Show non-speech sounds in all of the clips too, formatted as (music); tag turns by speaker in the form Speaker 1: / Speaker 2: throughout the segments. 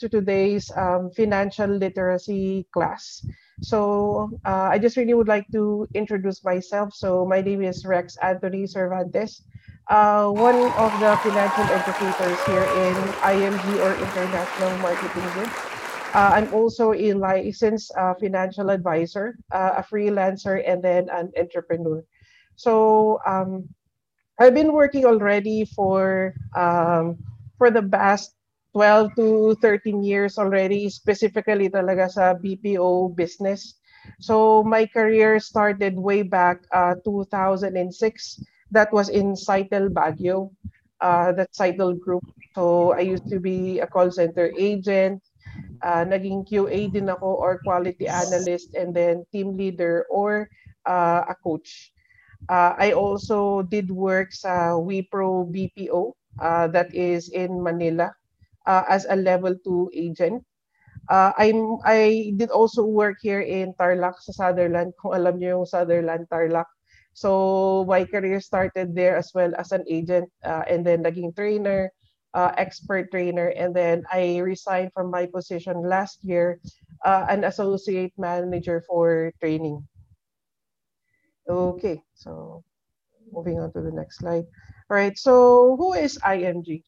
Speaker 1: To today's um, financial literacy class. So uh, I just really would like to introduce myself. So my name is Rex Anthony Cervantes, uh, one of the financial educators here in IMG or International Marketing Group. Uh, I'm also a licensed uh, financial advisor, uh, a freelancer, and then an entrepreneur. So um, I've been working already for um, for the past 12 to 13 years already, specifically talaga sa BPO business. So my career started way back uh, 2006. That was in Cytel Baguio, uh, that Cytel group. So I used to be a call center agent, uh, naging QA din ako or quality analyst and then team leader or uh, a coach. Uh, I also did work sa Wipro BPO uh, that is in Manila uh, as a level 2 agent. Uh, I'm I did also work here in Tarlac sa Sutherland kung alam niyo yung Sutherland Tarlac. So my career started there as well as an agent uh, and then naging trainer, uh, expert trainer and then I resigned from my position last year uh, an associate manager for training. Okay, so moving on to the next slide. All right, so who is IMG?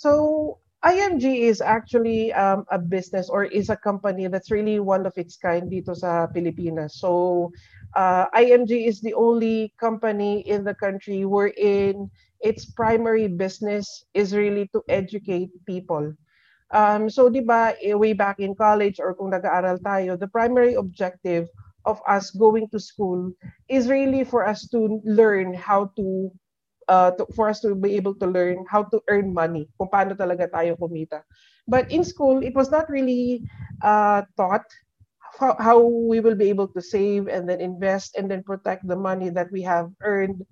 Speaker 1: So IMG is actually um, a business or is a company that's really one of its kind dito sa Pilipinas. So uh, IMG is the only company in the country wherein its primary business is really to educate people. Um, so di ba, eh, way back in college or kung nag-aaral tayo, the primary objective of us going to school is really for us to learn how to uh, to, for us to be able to learn how to earn money, kung paano talaga tayo kumita. But in school, it was not really uh, taught how, how we will be able to save and then invest and then protect the money that we have earned.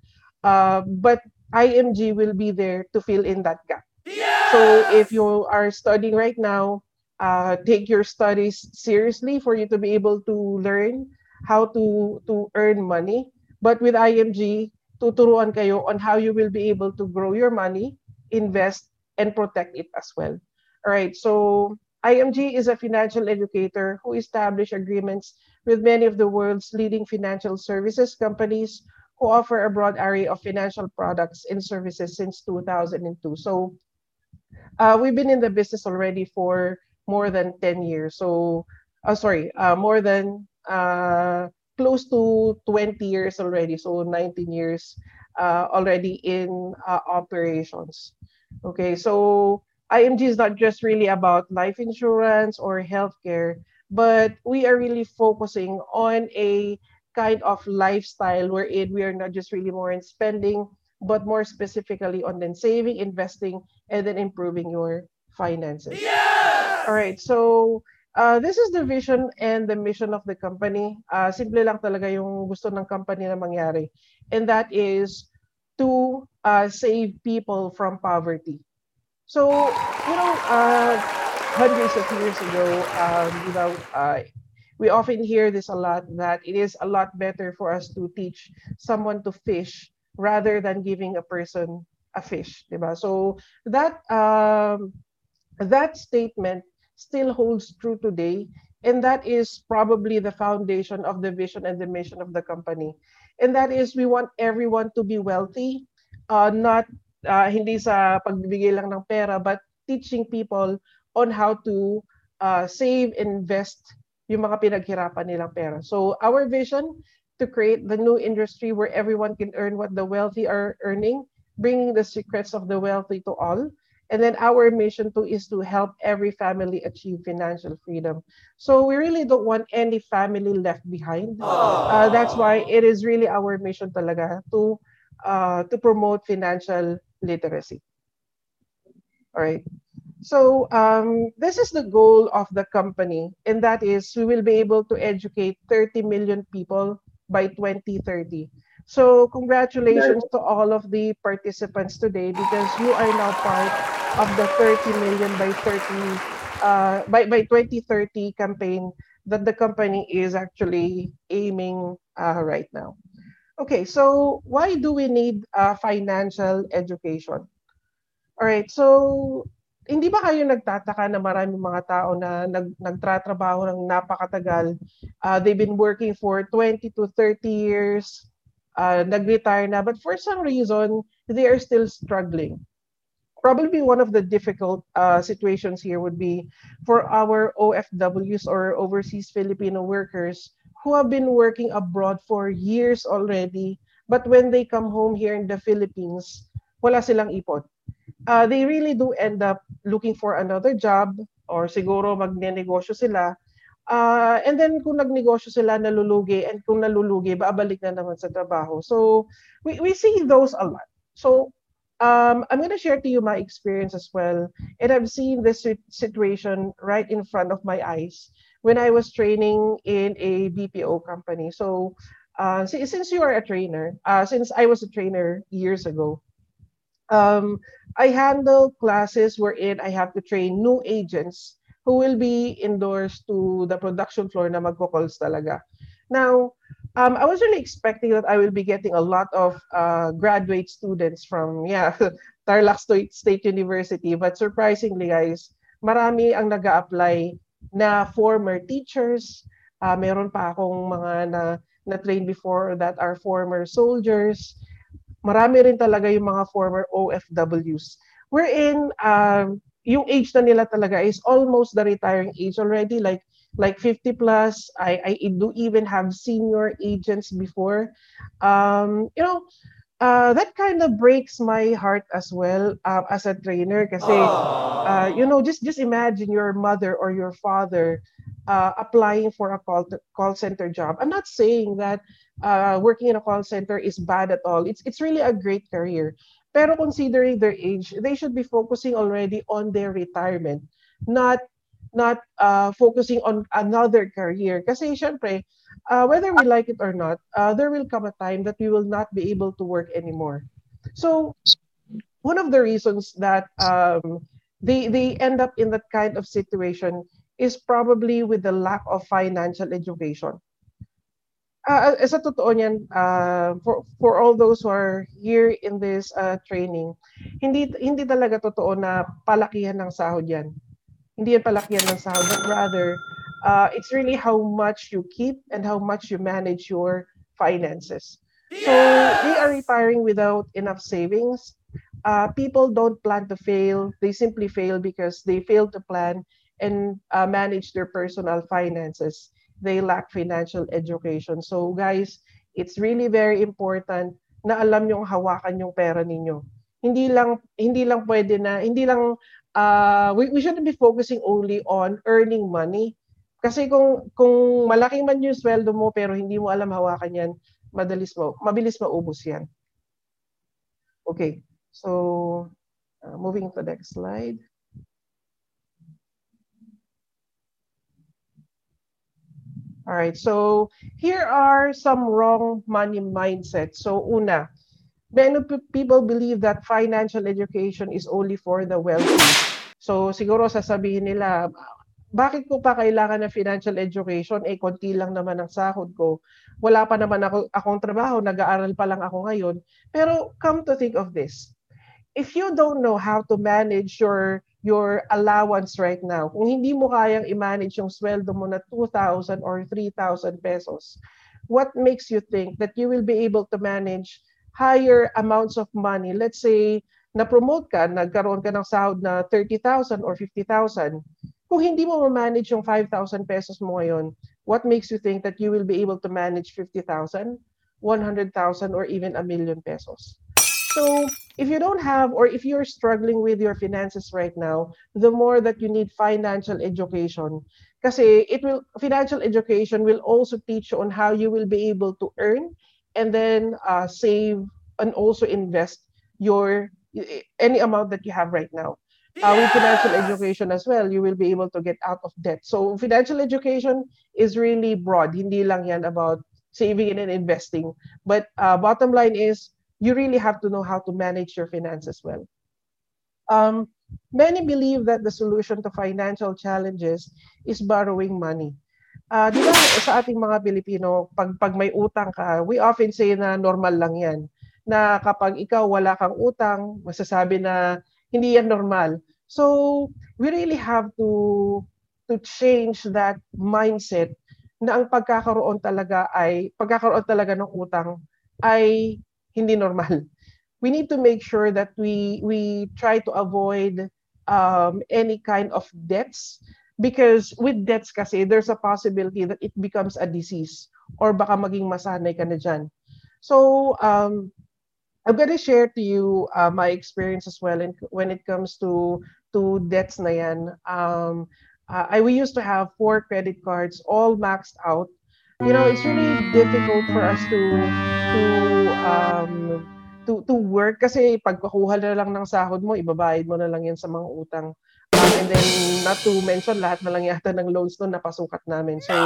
Speaker 1: Uh, but IMG will be there to fill in that gap. Yes! So if you are studying right now, uh, take your studies seriously for you to be able to learn how to to earn money. But with IMG, tuturuan kayo on how you will be able to grow your money, invest, and protect it as well. All right, so IMG is a financial educator who established agreements with many of the world's leading financial services companies who offer a broad array of financial products and services since 2002. So uh, we've been in the business already for more than 10 years. So, uh, sorry, uh, more than uh, close to 20 years already, so 19 years uh, already in uh, operations. Okay, so IMG is not just really about life insurance or healthcare, but we are really focusing on a kind of lifestyle wherein we are not just really more in spending, but more specifically on then saving, investing, and then improving your finances. Yes! All right, so Uh, this is the vision and the mission of the company. Uh, simple lang talaga yung gusto ng company na mangyari. And that is to uh, save people from poverty. So, you know, uh, hundreds of years ago, um, you know, uh, we often hear this a lot that it is a lot better for us to teach someone to fish rather than giving a person a fish, diba? So that um, that statement still holds true today. And that is probably the foundation of the vision and the mission of the company. And that is we want everyone to be wealthy, uh, not uh, hindi sa pagbibigay lang ng pera, but teaching people on how to uh, save, invest yung mga pinaghirapan nilang pera. So our vision to create the new industry where everyone can earn what the wealthy are earning, bringing the secrets of the wealthy to all. And then our mission too is to help every family achieve financial freedom. So we really don't want any family left behind. Uh, that's why it is really our mission talaga to uh, to promote financial literacy. All right. So um, this is the goal of the company, and that is we will be able to educate 30 million people by 2030. So congratulations to all of the participants today because you are now part of the 30 million by 30 uh, by by 2030 campaign that the company is actually aiming uh, right now. Okay, so why do we need uh, financial education? All right, so hindi ba kayo nagtataka na maraming mga tao na nag, nagtratrabaho ng napakatagal? Uh, they've been working for 20 to 30 years, uh, nag-retire na, but for some reason, they are still struggling. Probably one of the difficult uh, situations here would be for our OFWs or overseas Filipino workers who have been working abroad for years already, but when they come home here in the Philippines, wala silang ipon uh, they really do end up looking for another job or siguro magne-negosyo sila. Uh, and then kung nagnegosyo sila, nalulugi, and kung nalulugi, babalik na naman sa trabaho. So we, we see those a lot. So um, I'm going to share to you my experience as well. And I've seen this situation right in front of my eyes when I was training in a BPO company. So uh, since you are a trainer, uh, since I was a trainer years ago, um, I handle classes wherein I have to train new agents who will be endorsed to the production floor na magko-calls talaga. Now, um, I was really expecting that I will be getting a lot of uh, graduate students from, yeah, (laughs) Tarlac State University. But surprisingly, guys, marami ang nag apply na former teachers. Uh, meron pa akong mga na, na-train before that are former soldiers marami rin talaga yung mga former OFWs. Wherein, um, yung age na nila talaga is almost the retiring age already, like like 50 plus. I, I do even have senior agents before. Um, you know, uh, that kind of breaks my heart as well uh, as a trainer kasi uh, you know just just imagine your mother or your father uh, applying for a call call center job i'm not saying that uh, working in a call center is bad at all. It's it's really a great career. Pero considering their age, they should be focusing already on their retirement, not not uh, focusing on another career. Kasi syempre, uh, whether we like it or not, uh, there will come a time that we will not be able to work anymore. So one of the reasons that um, they they end up in that kind of situation is probably with the lack of financial education uh, sa totoo niyan, uh, for, for all those who are here in this uh, training, hindi hindi talaga totoo na palakihan ng sahod yan. Hindi yan palakihan ng sahod, but rather, uh, it's really how much you keep and how much you manage your finances. So they are retiring without enough savings. Uh, people don't plan to fail. They simply fail because they fail to plan and uh, manage their personal finances they lack financial education. So guys, it's really very important na alam yung hawakan yung pera ninyo. Hindi lang hindi lang pwede na hindi lang uh, we, we shouldn't be focusing only on earning money. Kasi kung kung malaki man yung sweldo mo pero hindi mo alam hawakan yan, madalis mo mabilis maubos yan. Okay. So uh, moving to the next slide. All right, so here are some wrong money mindsets. So una, many people believe that financial education is only for the wealthy. So siguro sasabihin nila, bakit ko pa kailangan ng financial education? Eh, konti lang naman ang sahod ko. Wala pa naman ako, akong trabaho, nag-aaral pa lang ako ngayon. Pero come to think of this, if you don't know how to manage your your allowance right now, kung hindi mo kayang i-manage yung sweldo mo na 2,000 or 3,000 pesos, what makes you think that you will be able to manage higher amounts of money? Let's say, na-promote ka, nagkaroon ka ng sahod na 30,000 or 50,000. Kung hindi mo ma-manage yung 5,000 pesos mo ngayon, what makes you think that you will be able to manage 50,000, 100,000, or even a million pesos? So if you don't have or if you're struggling with your finances right now, the more that you need financial education. Kasi it will financial education will also teach you on how you will be able to earn and then uh, save and also invest your any amount that you have right now. Uh, with financial education as well, you will be able to get out of debt. So financial education is really broad. Hindi lang yan about saving and investing. But uh, bottom line is you really have to know how to manage your finances well. Um, many believe that the solution to financial challenges is borrowing money. Uh, di ba sa ating mga Pilipino, pag, pag may utang ka, we often say na normal lang yan. Na kapag ikaw wala kang utang, masasabi na hindi yan normal. So we really have to to change that mindset na ang pagkakaroon talaga ay pagkakaroon talaga ng utang ay hindi normal. We need to make sure that we we try to avoid um, any kind of debts because with debts kasi there's a possibility that it becomes a disease or baka maging masanay ka na dyan. So um, I'm gonna share to you uh, my experience as well in, when it comes to to debts na yan. Um, uh, I we used to have four credit cards all maxed out. You know, it's really difficult for us to to um to to work kasi pagkukuha na lang ng sahod mo, ibabayad mo na lang yan sa mga utang. Um, and then not to mention lahat na lang yata ng loans noon napasukat namin. So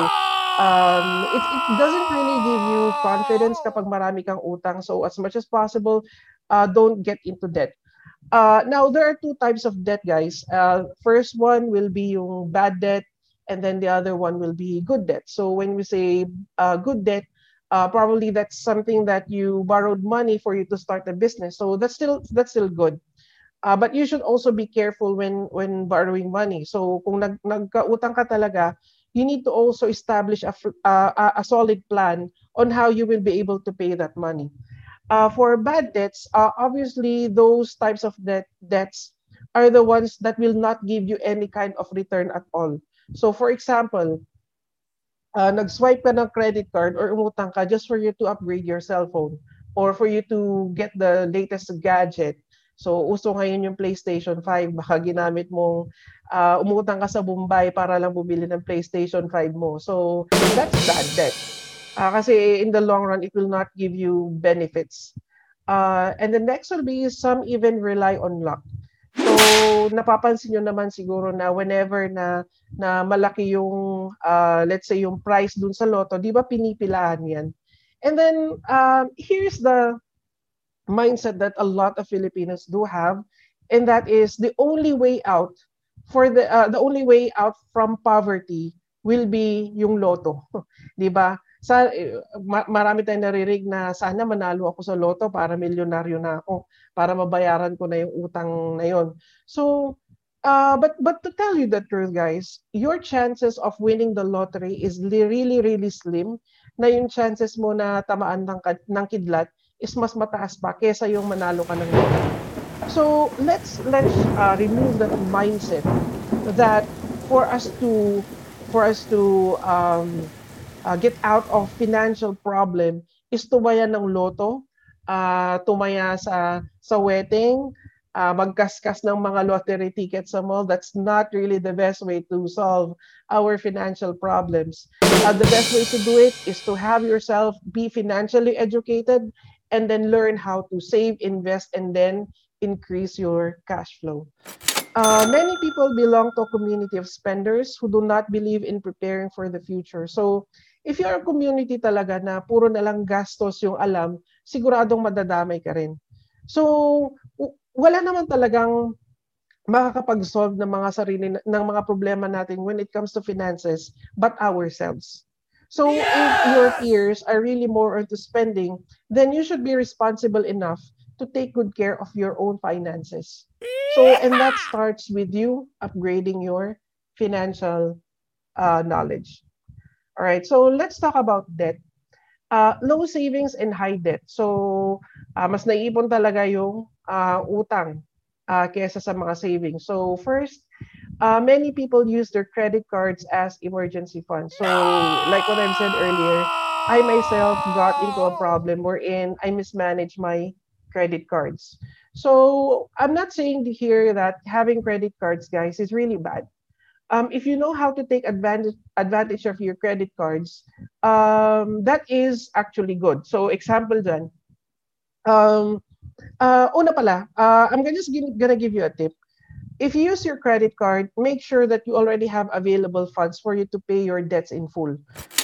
Speaker 1: um it it doesn't really give you confidence kapag marami kang utang. So as much as possible, uh, don't get into debt. Uh, now, there are two types of debt, guys. Uh, first one will be yung bad debt, and then the other one will be good debt. So when we say uh, good debt, uh, probably that's something that you borrowed money for you to start a business. So that's still that's still good. Uh, but you should also be careful when when borrowing money. So kung nag nagkautang ka talaga, you need to also establish a, uh, a solid plan on how you will be able to pay that money. Uh, for bad debts, uh, obviously those types of debt debts are the ones that will not give you any kind of return at all. So for example, uh, nag-swipe ka ng credit card or umutang ka just for you to upgrade your cell phone or for you to get the latest gadget. So uso ngayon yung PlayStation 5, baka ginamit mong uh, umutang ka sa Bombay para lang bumili ng PlayStation 5 mo. So that's bad debt. Uh, kasi in the long run, it will not give you benefits. Uh, and the next will be some even rely on luck. So, napapansin nyo naman siguro na whenever na, na malaki yung, uh, let's say, yung price dun sa loto, di ba pinipilaan yan? And then, um, here's the mindset that a lot of Filipinos do have, and that is the only way out for the uh, the only way out from poverty will be yung loto, (laughs) 'di ba? Sa marami tayong narinig na sana manalo ako sa loto para milyonaryo na ako para mabayaran ko na yung utang na yon. So uh, but but to tell you the truth guys, your chances of winning the lottery is really really slim na yung chances mo na tamaan ng, ng kidlat is mas mataas pa kesa yung manalo ka ng lottery. So let's let's uh, remove that mindset that for us to for us to um, uh, get out of financial problem is tumaya ng loto, uh, tumaya sa sa wedding, uh, magkaskas ng mga lottery tickets sa mall. That's not really the best way to solve our financial problems. Uh, the best way to do it is to have yourself be financially educated and then learn how to save, invest, and then increase your cash flow. Uh, many people belong to a community of spenders who do not believe in preparing for the future. So if you're a community talaga na puro na lang gastos yung alam, siguradong madadamay ka rin. So, wala naman talagang makakapag-solve ng mga sarili ng mga problema natin when it comes to finances but ourselves. So if your peers are really more into spending, then you should be responsible enough to take good care of your own finances. So and that starts with you upgrading your financial uh, knowledge. All right, so let's talk about debt. Uh, low savings and high debt. So, uh, mas naiipon talaga yung uh, utang uh, kesa sa mga savings. So, first, uh, many people use their credit cards as emergency funds. So, like what I've said earlier, I myself got into a problem wherein I mismanaged my credit cards. So, I'm not saying here that having credit cards, guys, is really bad um, if you know how to take advantage advantage of your credit cards, um, that is actually good. So example dyan, um, uh, una pala, uh, I'm just gonna give you a tip. If you use your credit card, make sure that you already have available funds for you to pay your debts in full.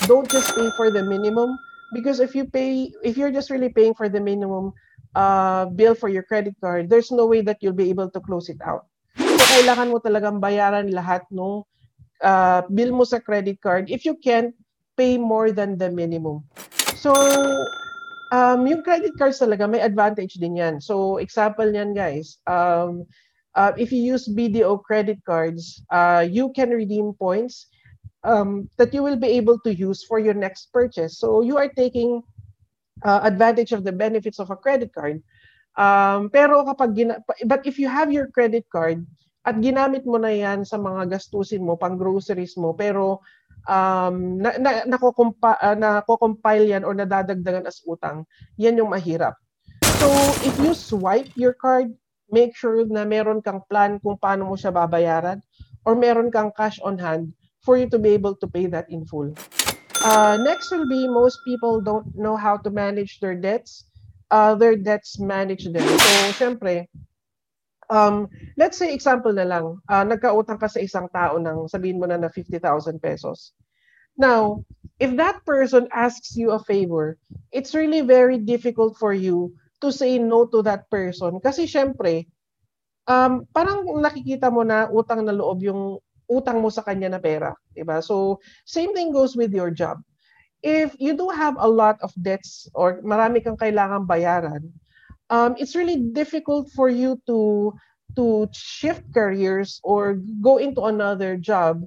Speaker 1: Don't just pay for the minimum because if you pay, if you're just really paying for the minimum uh, bill for your credit card, there's no way that you'll be able to close it out kailangan mo talagang bayaran lahat no uh, bill mo sa credit card if you can pay more than the minimum. So, um, yung credit cards talaga may advantage din yan. So, example niyan guys, um, uh, if you use BDO credit cards, uh, you can redeem points um, that you will be able to use for your next purchase. So you are taking uh, advantage of the benefits of a credit card. Um, pero kapag gina- but if you have your credit card at ginamit mo na yan sa mga gastusin mo, pang groceries mo, pero um, na, na, nakokompa, uh, nakocompile yan or nadadagdagan as utang, yan yung mahirap. So, if you swipe your card, make sure na meron kang plan kung paano mo siya babayaran or meron kang cash on hand for you to be able to pay that in full. Uh, next will be most people don't know how to manage their debts. Uh, their debts manage them. So, syempre, um, let's say example na lang, uh, nagkautang ka sa isang tao ng sabihin mo na na 50,000 pesos. Now, if that person asks you a favor, it's really very difficult for you to say no to that person. Kasi syempre, um, parang nakikita mo na utang na loob yung utang mo sa kanya na pera. Diba? So, same thing goes with your job. If you do have a lot of debts or marami kang kailangang bayaran, um, it's really difficult for you to to shift careers or go into another job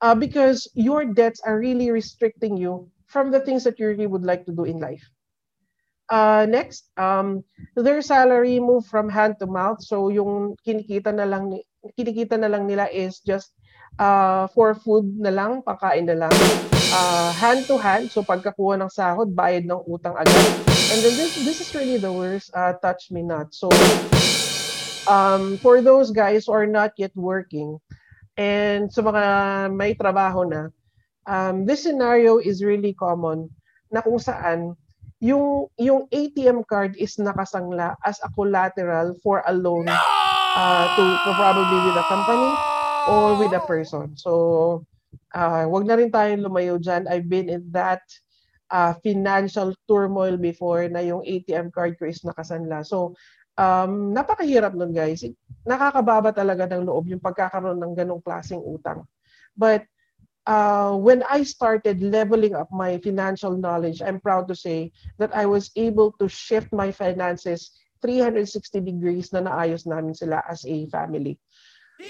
Speaker 1: uh, because your debts are really restricting you from the things that you really would like to do in life. Uh, next, um, their salary move from hand to mouth. So yung kinikita na lang kinikita na lang nila is just uh, for food na lang, pakain na lang. Uh, hand to hand, so pagkakuha ng sahod, bayad ng utang agad. And then this, this is really the worst, uh, touch me not. So um, for those guys who are not yet working, and sa mga may trabaho na, um, this scenario is really common na kung saan yung yung ATM card is nakasangla as a collateral for a loan uh, to, to probably with a company or with a person. So, uh, wag na rin tayong lumayo dyan. I've been in that uh, financial turmoil before na yung ATM card ko is nakasanla. So, um, napakahirap nun guys. Nakakababa talaga ng loob yung pagkakaroon ng ganong klaseng utang. But uh, when I started leveling up my financial knowledge, I'm proud to say that I was able to shift my finances 360 degrees na naayos namin sila as a family.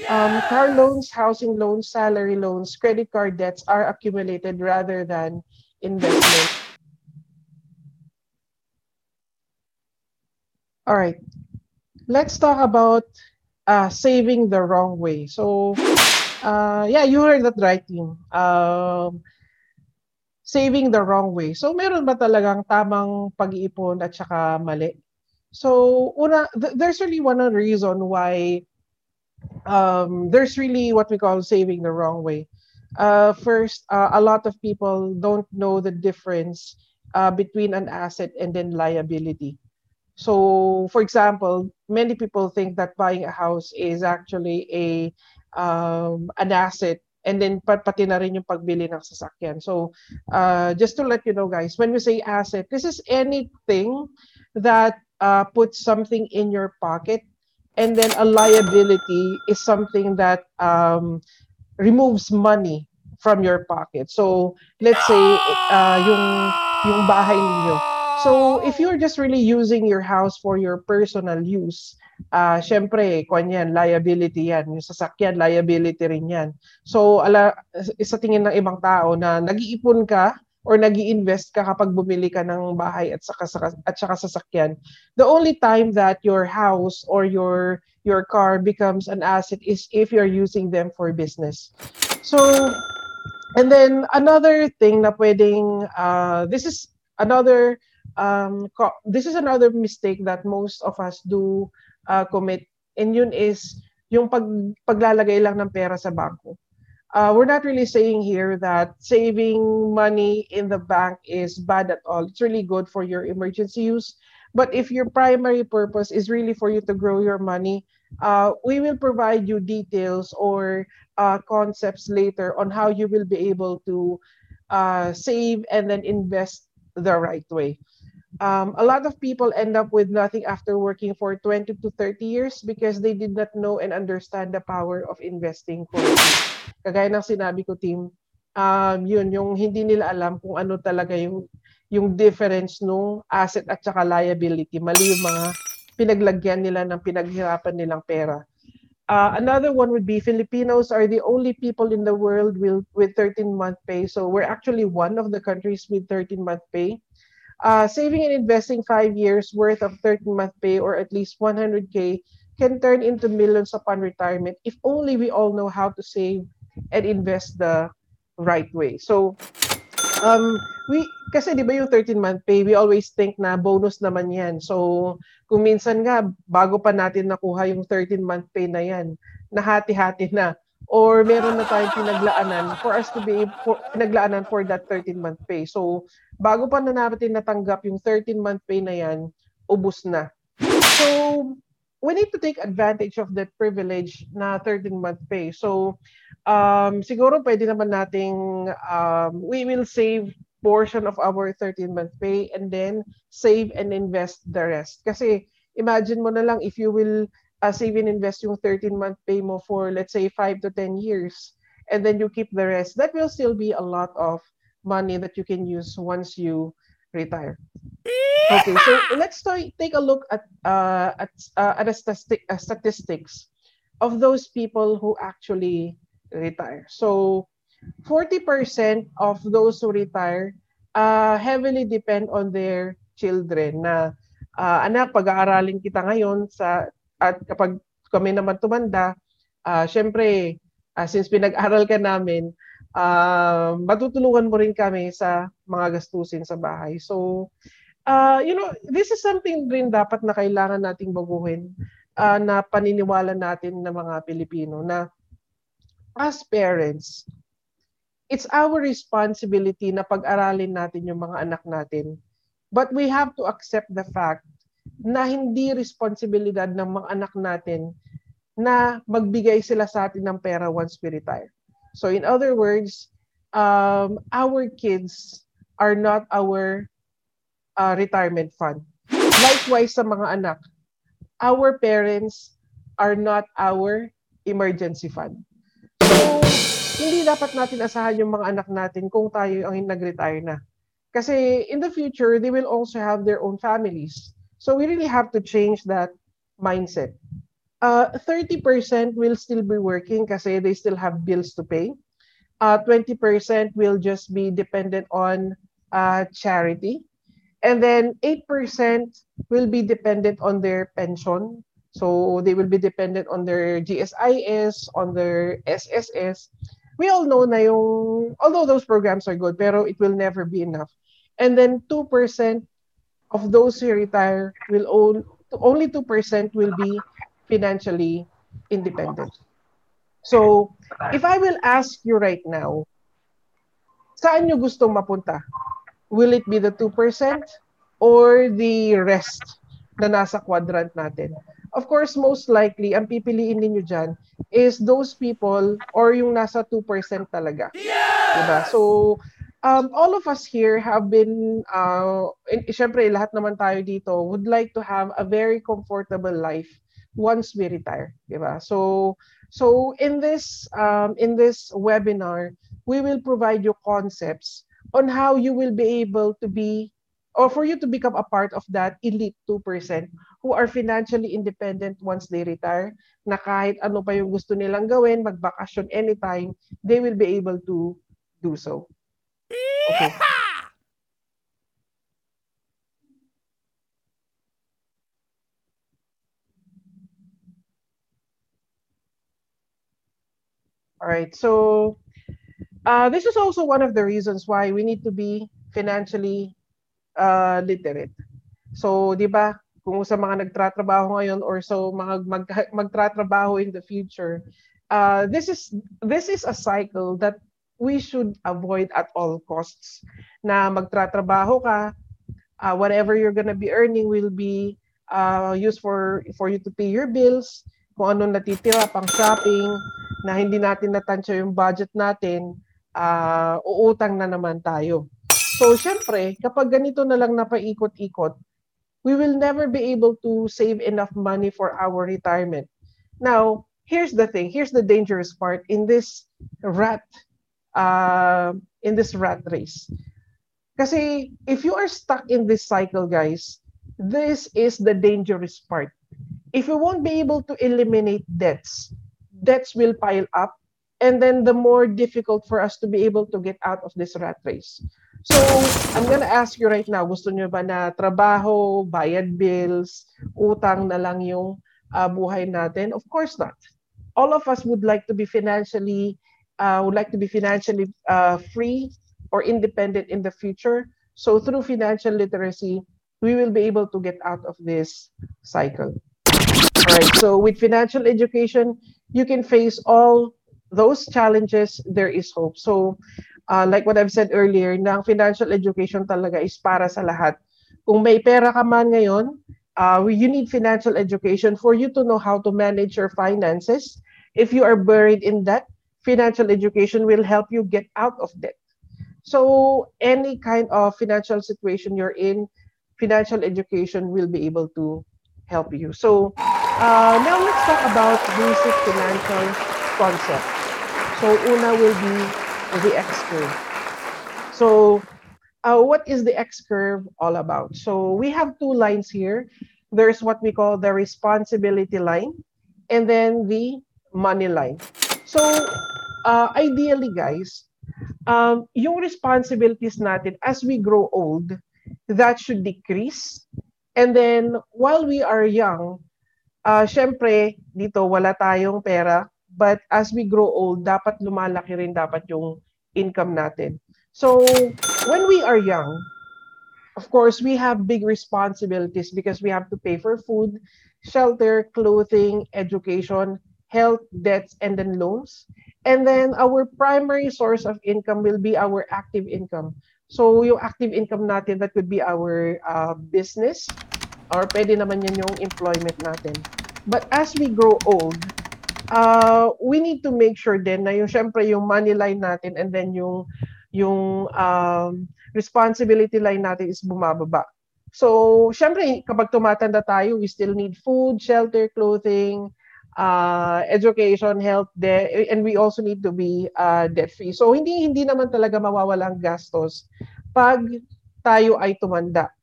Speaker 1: Um, car loans, housing loans, salary loans, credit card debts are accumulated rather than investment. All right, let's talk about uh, saving the wrong way. So uh, yeah, you heard that right, team. Um, saving the wrong way. So, meron ba talagang tamang pag-iipon at saka mali? So, una, th- there's really one reason why um, there's really what we call saving the wrong way. Uh, first, uh, a lot of people don't know the difference uh, between an asset and then liability. So, for example, many people think that buying a house is actually a um, an asset and then pati na rin yung pagbili ng sasakyan. So, uh, just to let you know guys, when we say asset, this is anything that uh, puts something in your pocket and then a liability is something that um, removes money from your pocket. So, let's say uh, yung yung bahay ninyo. So, if you're just really using your house for your personal use, uh, syempre, kwan yan, liability yan. Yung sasakyan, liability rin yan. So, ala, sa tingin ng ibang tao na nag-iipon ka or nag invest ka kapag bumili ka ng bahay at saka, at saka sasakyan, the only time that your house or your your car becomes an asset is if you're using them for business. So, and then another thing na pwedeng, uh, this is another um, this is another mistake that most of us do uh, commit. And yun is yung pag, paglalagay lang ng pera sa bangko. Uh, we're not really saying here that saving money in the bank is bad at all. It's really good for your emergency use. But if your primary purpose is really for you to grow your money, uh, we will provide you details or uh, concepts later on how you will be able to uh, save and then invest the right way um, a lot of people end up with nothing after working for 20 to 30 years because they did not know and understand the power of investing correctly. Kagaya ng sinabi ko, team, um, yun, yung hindi nila alam kung ano talaga yung, yung difference nung asset at saka liability. Mali yung mga pinaglagyan nila ng pinaghirapan nilang pera. Uh, another one would be Filipinos are the only people in the world with, with 13 month pay. So we're actually one of the countries with 13 month pay. Uh, saving and investing five years worth of 13 month pay or at least 100K can turn into millions upon retirement if only we all know how to save and invest the right way. So um, we, kasi di ba yung 13-month pay, we always think na bonus naman yan. So, kung minsan nga, bago pa natin nakuha yung 13-month pay na yan, nahati-hati na. Or meron na tayong pinaglaanan for us to be, for, pinaglaanan for that 13-month pay. So, bago pa na natin natanggap yung 13-month pay na yan, ubus na. So, we need to take advantage of that privilege na 13-month pay. So, um, siguro pwede naman nating, um, we will save portion of our 13-month pay and then save and invest the rest. Kasi imagine mo na lang if you will uh, save and invest yung 13-month pay mo for let's say 5 to 10 years and then you keep the rest, that will still be a lot of money that you can use once you retire. Okay, so let's take a look at uh, at uh, at a statistic, uh, statistics of those people who actually retire. So 40% of those who retire uh, heavily depend on their children na uh, anak pag-aaralin kita ngayon sa at kapag kami naman tumanda, uh, syempre uh, since pinag-aral ka namin, uh, matutulungan mo rin kami sa mga gastusin sa bahay. So uh, you know, this is something rin dapat na kailangan nating baguhin uh, na paniniwala natin ng mga Pilipino na as parents, it's our responsibility na pag-aralin natin yung mga anak natin. But we have to accept the fact na hindi responsibilidad ng mga anak natin na magbigay sila sa atin ng pera once we retire. So in other words, um, our kids are not our uh, retirement fund. Likewise sa mga anak, our parents are not our emergency fund. So, hindi dapat natin asahan yung mga anak natin kung tayo ang nag-retire na. Kasi in the future, they will also have their own families. So we really have to change that mindset. Uh, 30% will still be working kasi they still have bills to pay. Uh, 20% will just be dependent on uh, charity And then 8% will be dependent on their pension. So they will be dependent on their GSIS, on their SSS. We all know na yung, although those programs are good, pero it will never be enough. And then 2% of those who retire will own, only 2% will be financially independent. So, if I will ask you right now, saan nyo gustong mapunta? will it be the 2% or the rest na nasa quadrant natin? Of course, most likely, ang pipiliin ninyo dyan is those people or yung nasa 2% talaga. Yes! Diba? So, um, all of us here have been, uh, in, syempre, lahat naman tayo dito would like to have a very comfortable life once we retire, diba? So, so in this um, in this webinar, we will provide you concepts on how you will be able to be or for you to become a part of that elite 2% who are financially independent once they retire, na kahit ano pa yung gusto nilang gawin, magbakasyon anytime, they will be able to do so. (laughs) Okay. All right, so uh, this is also one of the reasons why we need to be financially uh, literate. So, di ba, kung sa mga nagtratrabaho ngayon or so mga mag, magtratrabaho in the future, uh, this is this is a cycle that we should avoid at all costs. Na magtratrabaho ka, uh, whatever you're gonna be earning will be uh, used for for you to pay your bills, kung ano natitira pang shopping, na hindi natin natansya yung budget natin, uh, uutang na naman tayo. So, syempre, kapag ganito na lang napaikot-ikot, we will never be able to save enough money for our retirement. Now, here's the thing, here's the dangerous part in this rat, uh, in this rat race. Kasi if you are stuck in this cycle, guys, this is the dangerous part. If we won't be able to eliminate debts, debts will pile up and then the more difficult for us to be able to get out of this rat race. So, I'm gonna ask you right now, gusto nyo ba na trabaho, bayad bills, utang na lang yung uh, buhay natin? Of course not. All of us would like to be financially, uh, would like to be financially uh, free or independent in the future. So, through financial literacy, we will be able to get out of this cycle. All right, so with financial education, you can face all those challenges, there is hope. So, uh, like what I've said earlier, na financial education talaga is para sa lahat. Kung may pera ka man ngayon, uh, you need financial education for you to know how to manage your finances. If you are buried in debt, financial education will help you get out of debt. So, any kind of financial situation you're in, financial education will be able to help you. So, uh, now let's talk about basic financial concepts. So una will be the X curve. So uh, what is the X curve all about? So we have two lines here. There's what we call the responsibility line and then the money line. So uh, ideally guys, um, yung responsibilities natin as we grow old, that should decrease. And then while we are young, uh, syempre dito wala tayong pera, But as we grow old, dapat lumalaki rin dapat yung income natin. So, when we are young, of course, we have big responsibilities because we have to pay for food, shelter, clothing, education, health, debts, and then loans. And then our primary source of income will be our active income. So yung active income natin, that could be our uh, business or pwede naman yan yung employment natin. But as we grow old, uh, we need to make sure din na yung syempre yung money line natin and then yung yung um, responsibility line natin is bumababa. So, syempre, kapag tumatanda tayo, we still need food, shelter, clothing, uh, education, health, de- and we also need to be uh, debt-free. So, hindi hindi naman talaga mawawalang gastos pag tayo ay tumanda.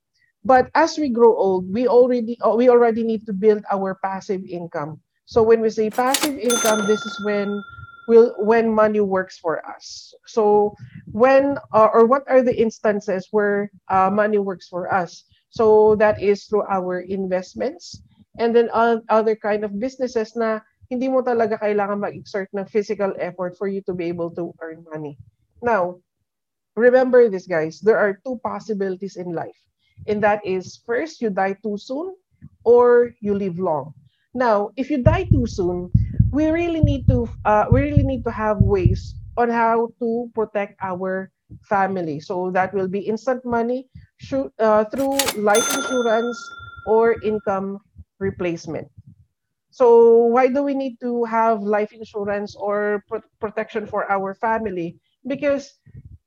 Speaker 1: But as we grow old, we already we already need to build our passive income. So when we say passive income, this is when will when money works for us. So when uh, or what are the instances where uh, money works for us? So that is through our investments and then other kind of businesses na hindi mo talaga kailangan mag-exert ng physical effort for you to be able to earn money. Now, remember this guys, there are two possibilities in life. And that is first you die too soon or you live long. Now, if you die too soon, we really need to uh, we really need to have ways on how to protect our family. So that will be instant money shoot, uh, through life insurance or income replacement. So why do we need to have life insurance or pro- protection for our family? Because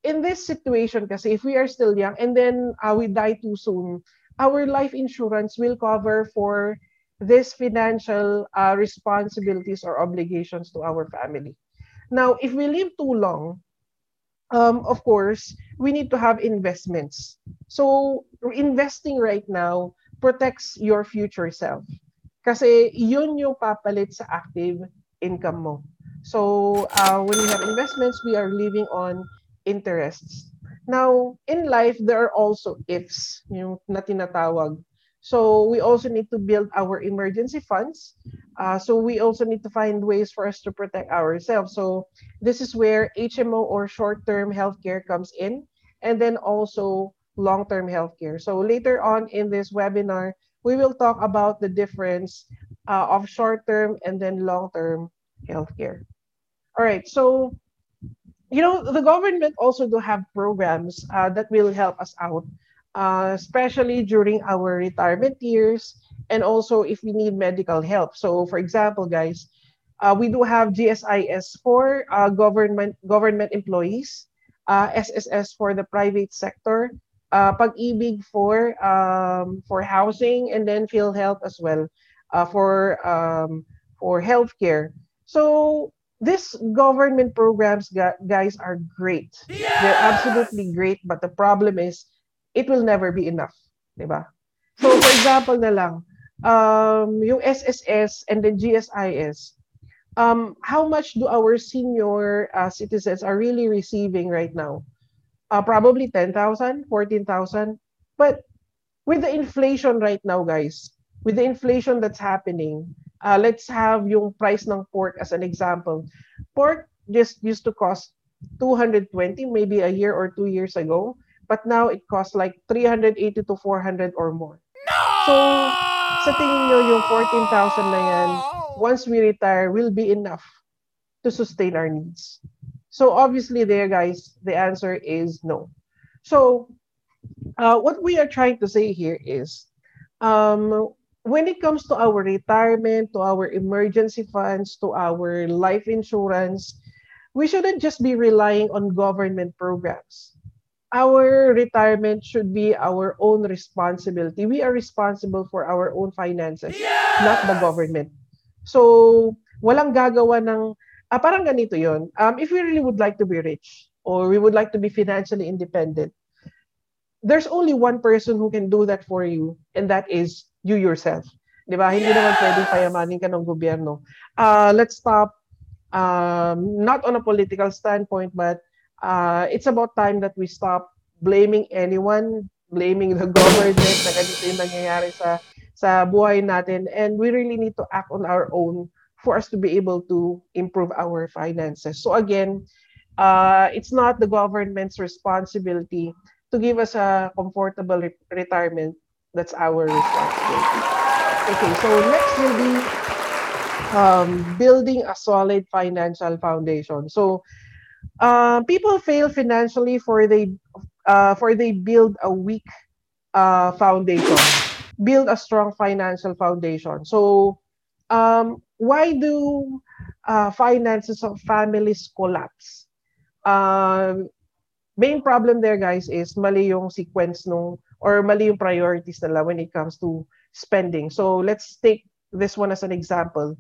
Speaker 1: in this situation, kasi if we are still young and then uh, we die too soon, our life insurance will cover for these financial uh, responsibilities or obligations to our family. Now, if we live too long, um, of course, we need to have investments. So, investing right now protects your future self. Kasi yun yung papalit sa active income mo. So, uh, when we have investments, we are living on interests. Now, in life, there are also ifs, yung na tinatawag. So we also need to build our emergency funds. Uh, so we also need to find ways for us to protect ourselves. So this is where HMO or short-term healthcare comes in, and then also long-term healthcare. So later on in this webinar, we will talk about the difference uh, of short-term and then long-term healthcare. All right, so you know the government also do have programs uh, that will help us out uh, especially during our retirement years and also if we need medical help. So for example, guys, uh, we do have GSIS for uh, government government employees, uh, SSS for the private sector, uh, Pag-ibig for um, for housing, and then PhilHealth as well uh, for um, for healthcare. So these government programs, guys, are great. Yes! They're absolutely great, but the problem is it will never be enough. Di ba? So, for example na lang, um, yung SSS and then GSIS, um, how much do our senior uh, citizens are really receiving right now? Uh, probably 10,000, 14,000. But with the inflation right now, guys, with the inflation that's happening, uh, let's have yung price ng pork as an example. Pork just used to cost 220 maybe a year or two years ago, but now it costs like 380 to 400 or more. No! So, sa tingin nyo yung 14,000 na yan, once we retire, will be enough to sustain our needs? So obviously there, guys, the answer is no. So uh, what we are trying to say here is, um, when it comes to our retirement, to our emergency funds, to our life insurance, we shouldn't just be relying on government programs. Our retirement should be our own responsibility. We are responsible for our own finances, yes! not the government. So, walang gagawa ng, ah, parang ganito yon. Um, if we really would like to be rich, or we would like to be financially independent, there's only one person who can do that for you, and that is you yourself. Di ba? Hindi naman pwedeng payamanin ka ng gobyerno. Uh, let's stop, um, not on a political standpoint, but uh, it's about time that we stop blaming anyone, blaming the (laughs) government na ganito yung nangyayari sa, sa buhay natin. And we really need to act on our own for us to be able to improve our finances. So again, uh, it's not the government's responsibility to give us a comfortable re- retirement, that's our responsibility. Okay, so next will be um, building a solid financial foundation. So uh, people fail financially for they uh, for they build a weak uh, foundation, build a strong financial foundation. So um, why do uh, finances of families collapse? Um, main problem there guys is mali yung sequence nung or mali yung priorities nila when it comes to spending. So let's take this one as an example.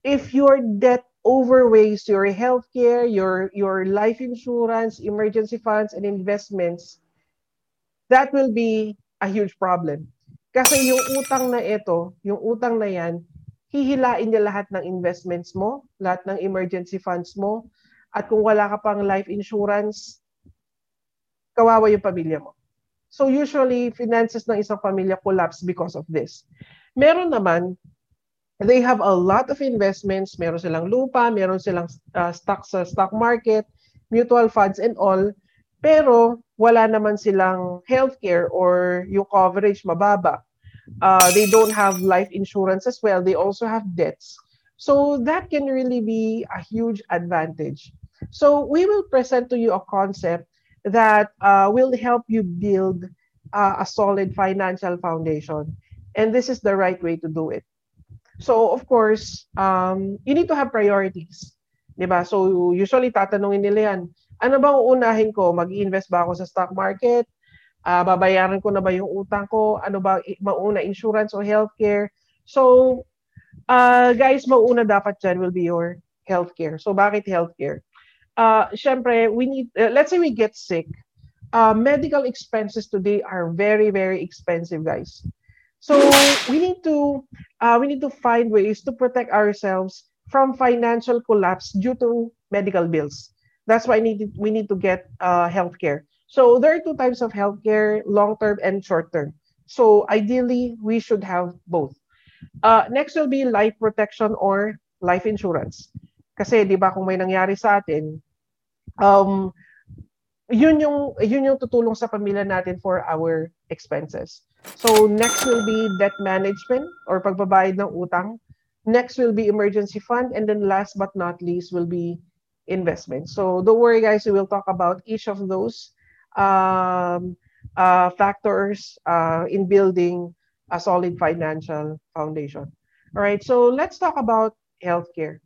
Speaker 1: If your debt overweighs your healthcare, your your life insurance, emergency funds and investments, that will be a huge problem. Kasi yung utang na ito, yung utang na yan, hihilain niya lahat ng investments mo, lahat ng emergency funds mo, at kung wala ka pang life insurance, kawawa yung pamilya mo. So usually, finances ng isang pamilya collapse because of this. Meron naman, they have a lot of investments, meron silang lupa, meron silang uh, stocks sa stock market, mutual funds and all, pero wala naman silang healthcare or yung coverage mababa. Uh, they don't have life insurance as well. They also have debts. So that can really be a huge advantage. So we will present to you a concept that uh, will help you build uh, a solid financial foundation. And this is the right way to do it. So, of course, um, you need to have priorities. Diba? So, usually tatanungin nila yan, ano bang uunahin ko? Mag-invest ba ako sa stock market? Uh, babayaran ko na ba yung utang ko? Ano ba mauna, insurance o healthcare? So, uh, guys, mauna dapat dyan will be your healthcare. So, bakit healthcare? Uh, syempre, we need, uh, let's say we get sick, uh, medical expenses today are very, very expensive, guys. So we need to, uh, we need to find ways to protect ourselves from financial collapse due to medical bills. That's why we need, we need to get uh, healthcare. So there are two types of healthcare, long-term and short-term. So ideally, we should have both. Uh, next will be life protection or life insurance. Kasi 'di ba kung may nangyari sa atin, um, yun yung yun yung tutulong sa pamilya natin for our expenses. So next will be debt management or pagbabayad ng utang. Next will be emergency fund and then last but not least will be investment. So don't worry guys, we will talk about each of those um, uh, factors uh, in building a solid financial foundation. All right, so let's talk about healthcare.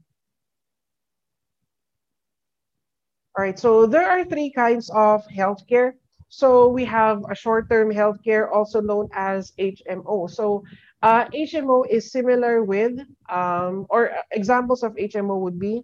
Speaker 1: All right, so there are three kinds of healthcare. So we have a short-term healthcare, also known as HMO. So uh, HMO is similar with, um, or examples of HMO would be,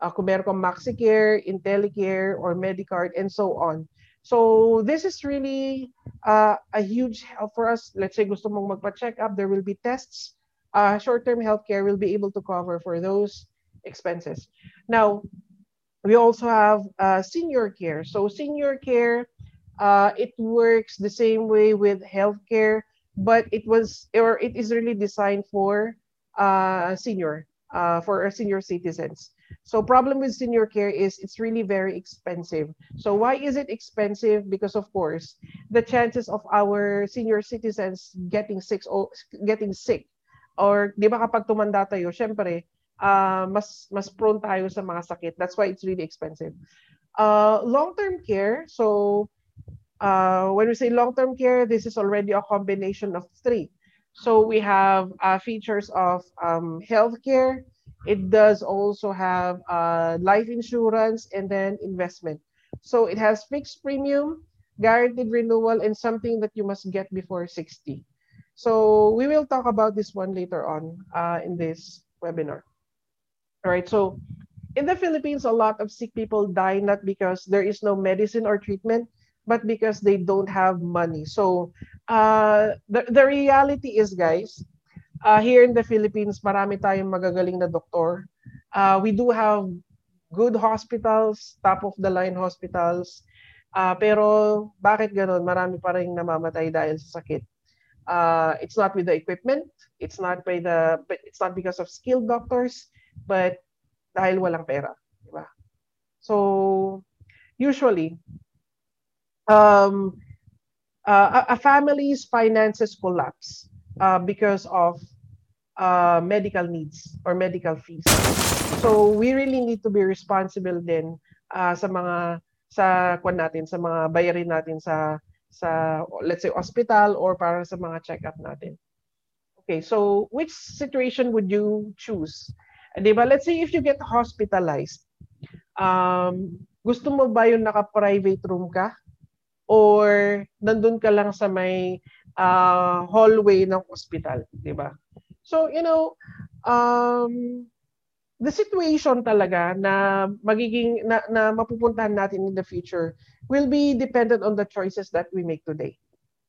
Speaker 1: uh, kung kang MaxiCare, IntelliCare, or Medicard, and so on. So this is really uh, a huge help for us. Let's say gusto mong magpa-check up, there will be tests. Uh, short-term healthcare will be able to cover for those expenses. Now, we also have uh, senior care. So senior care, uh, it works the same way with healthcare, but it was or it is really designed for uh, senior, uh, for senior citizens. So problem with senior care is it's really very expensive. So why is it expensive? Because of course, the chances of our senior citizens getting sick or getting sick or 'di ba kapag tumanda tayo, syempre, uh, mas mas prone tayo sa mga sakit. That's why it's really expensive. Uh, long-term care, so uh, when we say long-term care, this is already a combination of three. So we have uh, features of um, healthcare. It does also have uh, life insurance and then investment. So it has fixed premium, guaranteed renewal, and something that you must get before 60. So we will talk about this one later on uh, in this webinar. Right. So in the Philippines, a lot of sick people die not because there is no medicine or treatment, but because they don't have money. So uh, the, the reality is, guys, uh, here in the Philippines, marami tayong magagaling na doktor. Uh, we do have good hospitals, top of the line hospitals. Uh, pero bakit ganun? Marami pa rin namamatay dahil sa sakit. Uh, it's not with the equipment. It's not by the. It's not because of skilled doctors but dahil walang pera, di ba? So, usually, um, uh, a, a family's finances collapse uh, because of uh, medical needs or medical fees. So, we really need to be responsible din uh, sa mga sa kwan natin, sa mga bayarin natin sa sa let's say hospital or para sa mga check-up natin. Okay, so which situation would you choose? Di ba? Let's say if you get hospitalized, um, gusto mo ba yung naka-private room ka? Or nandun ka lang sa may uh, hallway ng hospital, di ba? So, you know, um, the situation talaga na magiging na, na mapupuntahan natin in the future will be dependent on the choices that we make today.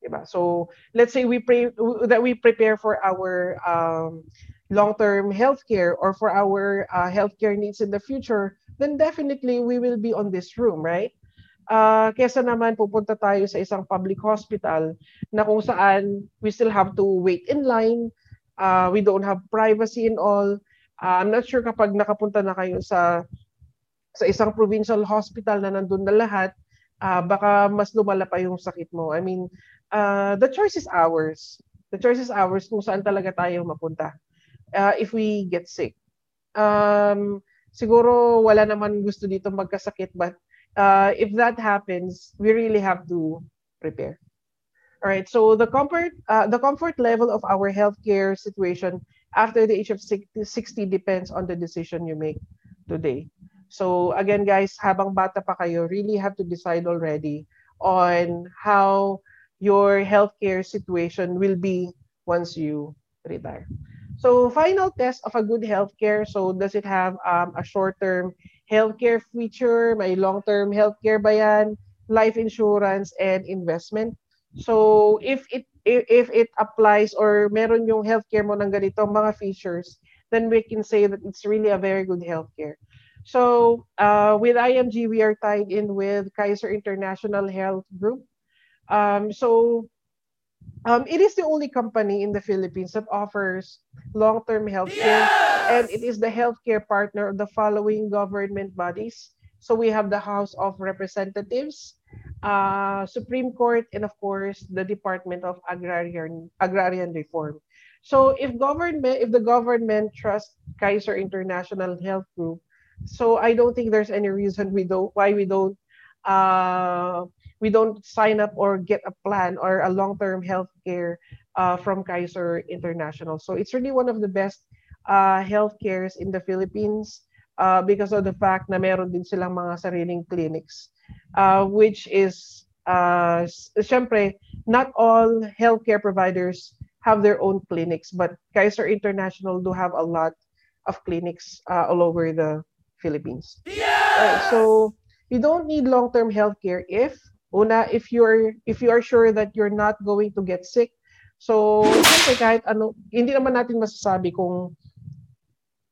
Speaker 1: Diba? So, let's say we pray that we prepare for our um, long-term healthcare or for our uh, healthcare needs in the future, then definitely we will be on this room, right? Uh, kesa naman pupunta tayo sa isang public hospital na kung saan we still have to wait in line, uh, we don't have privacy and all. Uh, I'm not sure kapag nakapunta na kayo sa sa isang provincial hospital na nandun na lahat, uh, baka mas lumala pa yung sakit mo. I mean, uh, the choice is ours. The choice is ours kung saan talaga tayo mapunta uh, if we get sick. Um, siguro wala naman gusto dito magkasakit but uh, if that happens, we really have to prepare. All right. So the comfort uh, the comfort level of our healthcare situation after the age of 60 depends on the decision you make today. So again, guys, habang bata pa kayo, really have to decide already on how your healthcare situation will be once you retire. So final test of a good healthcare. So does it have um, a short-term healthcare feature? May long-term healthcare ba yan? Life insurance and investment. So if it if it applies or meron yung healthcare mo ng ganito mga features, then we can say that it's really a very good healthcare. So uh, with IMG, we are tied in with Kaiser International Health Group. Um, so um, it is the only company in the Philippines that offers long-term healthcare, yes! and it is the healthcare partner of the following government bodies. So we have the House of Representatives, uh, Supreme Court, and of course the Department of Agrarian Agrarian Reform. So if government, if the government trusts Kaiser International Health Group, so I don't think there's any reason we don't why we don't uh, we don't sign up or get a plan or a long-term health care uh, from Kaiser International. So it's really one of the best uh, health cares in the Philippines uh, because of the fact na meron din silang mga sariling clinics, uh, which is, uh, syempre, not all healthcare providers have their own clinics, but Kaiser International do have a lot of clinics uh, all over the Philippines. Yes! Right, so you don't need long-term healthcare if Una, if you're if you are sure that you're not going to get sick, so siyempre kahit ano, hindi naman natin masasabi kung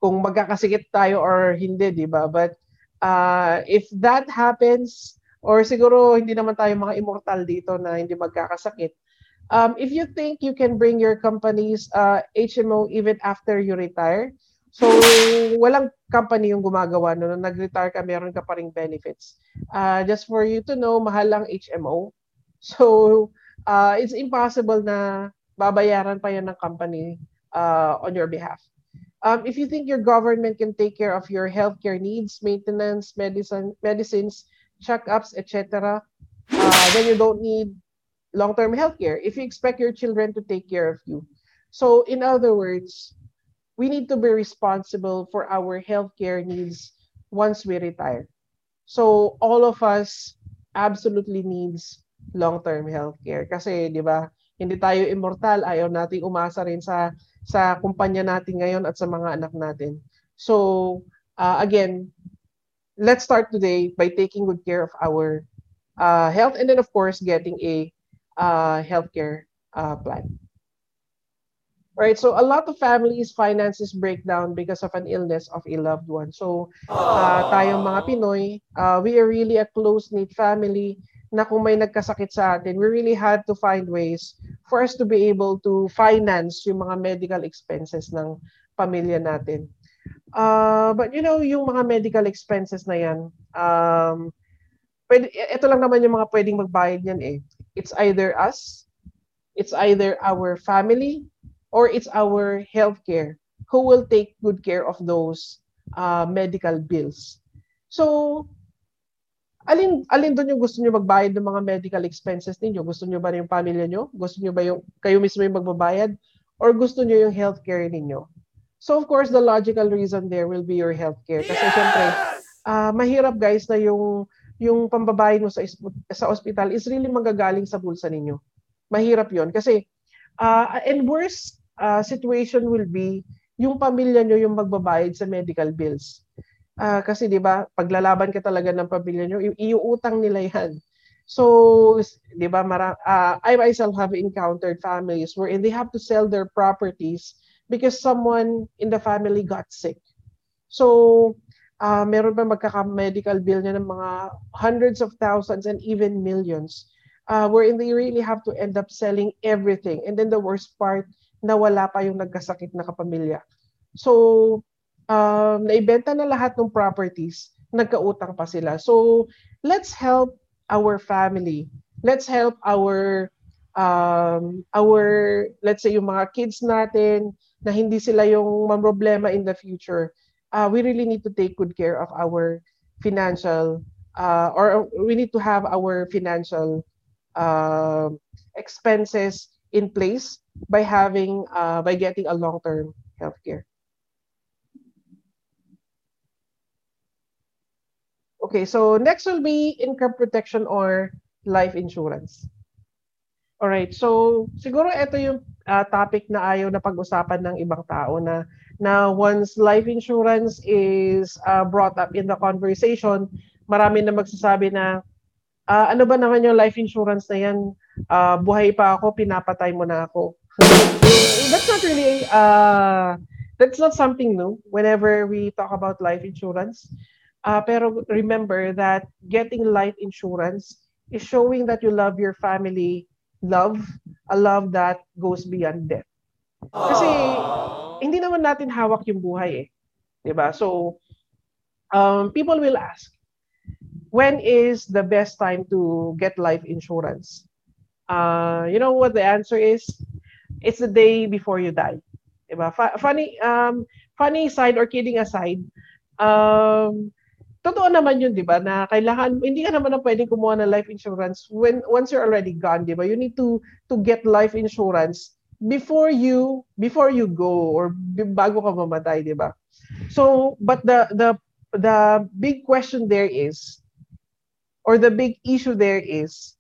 Speaker 1: kung magkakasikit tayo or hindi, di ba? But uh, if that happens, or siguro hindi naman tayo mga immortal dito na hindi magkakasakit, um, if you think you can bring your company's uh, HMO even after you retire, so walang company yung gumagawa no, nag-retire ka, meron ka pa ring benefits. Uh, just for you to know, mahal lang HMO. So uh, it's impossible na babayaran pa yan ng company uh, on your behalf. Um, if you think your government can take care of your healthcare needs, maintenance, medicine, medicines, checkups, etc., uh, then you don't need long-term healthcare. If you expect your children to take care of you, so in other words, we need to be responsible for our healthcare needs once we retire. So all of us absolutely needs long-term healthcare kasi 'di ba? Hindi tayo immortal, ayaw nating umasa rin sa sa kumpanya natin ngayon at sa mga anak natin. So, uh, again, let's start today by taking good care of our uh, health and then, of course, getting a uh, healthcare uh, plan. Right, so a lot of families' finances break down because of an illness of a loved one. So, uh, tayong mga Pinoy, uh, we are really a close-knit family na kung may nagkasakit sa atin, we really had to find ways for us to be able to finance yung mga medical expenses ng pamilya natin. Uh, but you know, yung mga medical expenses na yan, um, pwede, ito lang naman yung mga pwedeng magbayad yan eh. It's either us, it's either our family, or it's our healthcare who will take good care of those uh, medical bills. So, alin alin doon yung gusto niyo magbayad ng mga medical expenses ninyo? Gusto niyo ba yung pamilya niyo? Gusto niyo ba yung kayo mismo yung magbabayad or gusto niyo yung healthcare ninyo? So of course, the logical reason there will be your healthcare kasi yes! syempre uh, mahirap guys na yung yung pambabayad mo sa sa ospital is really manggagaling sa bulsa ninyo. Mahirap 'yon kasi uh, and worst uh, situation will be yung pamilya nyo yung magbabayad sa medical bills. Uh, kasi 'di ba, paglalaban ka talaga ng pamilya nyo, iuutang nila 'yan. So, 'di ba, mara- uh, I myself have encountered families where they have to sell their properties because someone in the family got sick. So, uh, meron pa magkaka-medical bill niya ng mga hundreds of thousands and even millions uh, wherein they really have to end up selling everything. And then the worst part, na wala pa yung nagkasakit na kapamilya. So, um, naibenta na lahat ng properties, nagkautang pa sila. So, let's help our family. Let's help our um, our let's say yung mga kids natin na hindi sila yung problema in the future. Uh, we really need to take good care of our financial uh, or we need to have our financial uh, expenses in place by having uh, by getting a long-term healthcare. Okay, so next will be income protection or life insurance. All right, so siguro ito yung uh, topic na ayaw na pag-usapan ng ibang tao na na once life insurance is uh, brought up in the conversation, marami na magsasabi na uh, ano ba naman yung life insurance na yan? Uh, buhay pa ako, pinapatay mo na ako. that's not really uh, that's not something new whenever we talk about life insurance. Uh, pero remember that getting life insurance is showing that you love your family, love, a love that goes beyond death. Kasi hindi naman natin hawak yung buhay eh. 'Di ba? So um, people will ask, when is the best time to get life insurance? Uh, you know what the answer is? It's the day before you die. Diba? funny um funny side or kidding aside, um totoo naman yun, di ba, na kailangan, hindi ka naman na pwedeng kumuha ng life insurance when, once you're already gone, di ba? You need to, to get life insurance before you, before you go or bago ka mamatay, di ba? So, but the, the, the big question there is, or the big issue there is,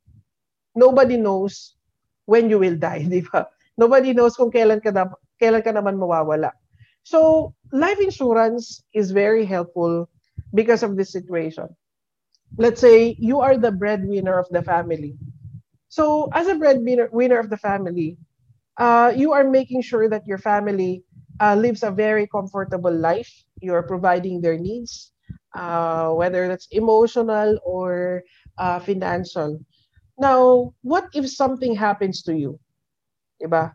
Speaker 1: nobody knows when you will die, (laughs) di ba? Nobody knows kung kailan ka, na, kailan ka naman mawawala. So, life insurance is very helpful because of this situation. let's say you are the breadwinner of the family. So as a breadwinner winner of the family, uh, you are making sure that your family uh, lives a very comfortable life. You are providing their needs, uh, whether that's emotional or uh, financial. Now, what if something happens to you? Diba?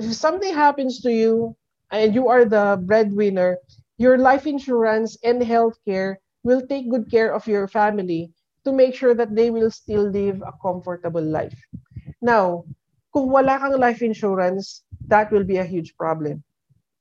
Speaker 1: If something happens to you and you are the breadwinner, your life insurance and healthcare will take good care of your family to make sure that they will still live a comfortable life. Now, kung wala kang life insurance, that will be a huge problem.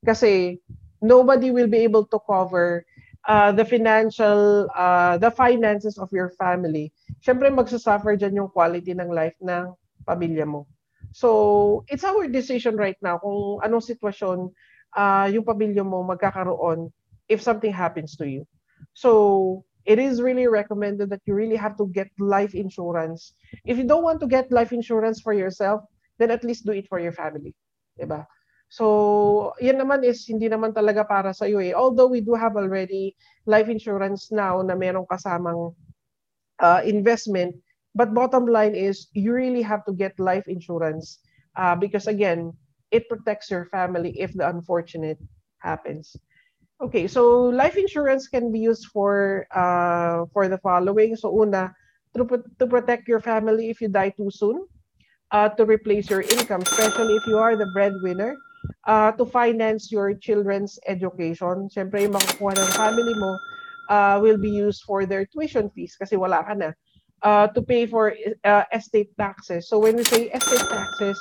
Speaker 1: Kasi nobody will be able to cover uh, the financial, uh, the finances of your family. Siyempre, magsasuffer dyan yung quality ng life ng pamilya mo. So, it's our decision right now kung anong sitwasyon uh, yung pamilya mo magkakaroon if something happens to you. So, it is really recommended that you really have to get life insurance. If you don't want to get life insurance for yourself, then at least do it for your family. Diba? So, yan naman is hindi naman talaga para sa iyo eh. Although we do have already life insurance now na merong kasamang uh, investment, but bottom line is you really have to get life insurance uh, because again, it protects your family if the unfortunate happens. Okay, so life insurance can be used for uh, for the following. So una, to, to protect your family if you die too soon, uh, to replace your income, especially if you are the breadwinner, uh, to finance your children's education. Siyempre, yung makukuha ng family mo uh, will be used for their tuition fees kasi wala ka na. Uh, to pay for uh, estate taxes. So when we say estate taxes,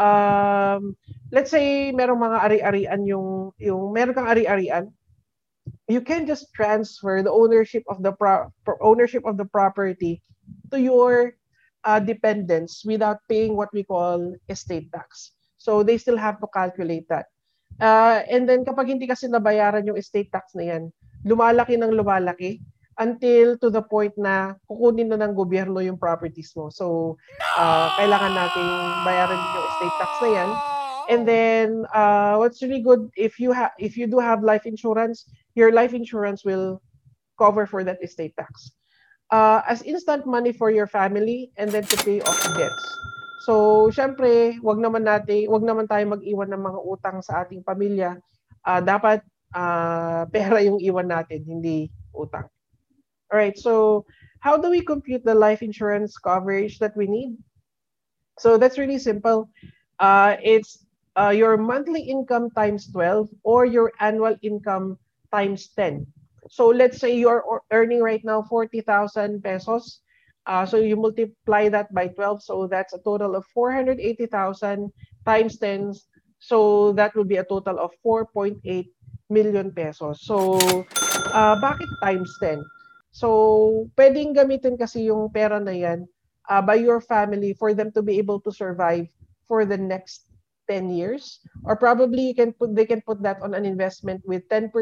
Speaker 1: um, let's say merong mga ari-arian yung yung meron kang ari-arian you can just transfer the ownership of the pro- ownership of the property to your uh, dependents without paying what we call estate tax. So they still have to calculate that. Uh, and then kapag hindi kasi nabayaran yung estate tax na yan, lumalaki ng lumalaki until to the point na kukunin na ng gobyerno yung properties mo. So, uh, kailangan nating bayaran yung estate tax na yan. And then uh, what's really good if you have if you do have life insurance, your life insurance will cover for that estate tax. Uh, as instant money for your family and then to pay off debts. So, syempre, wag naman natin, wag naman tayo mag-iwan ng mga utang sa ating pamilya. Uh, dapat uh, (laughs) pera yung iwan natin, hindi utang. All right. So, how do we compute the life insurance coverage that we need? So, that's really simple. Uh, it's uh, your monthly income times 12 or your annual income times 10. So let's say you're earning right now 40,000 pesos. Uh, so you multiply that by 12. So that's a total of 480,000 times 10. So that will be a total of 4.8 million pesos. So uh, bakit times 10? So pwedeng gamitin kasi yung pera na yan uh, by your family for them to be able to survive for the next 10 years or probably you can put they can put that on an investment with 10%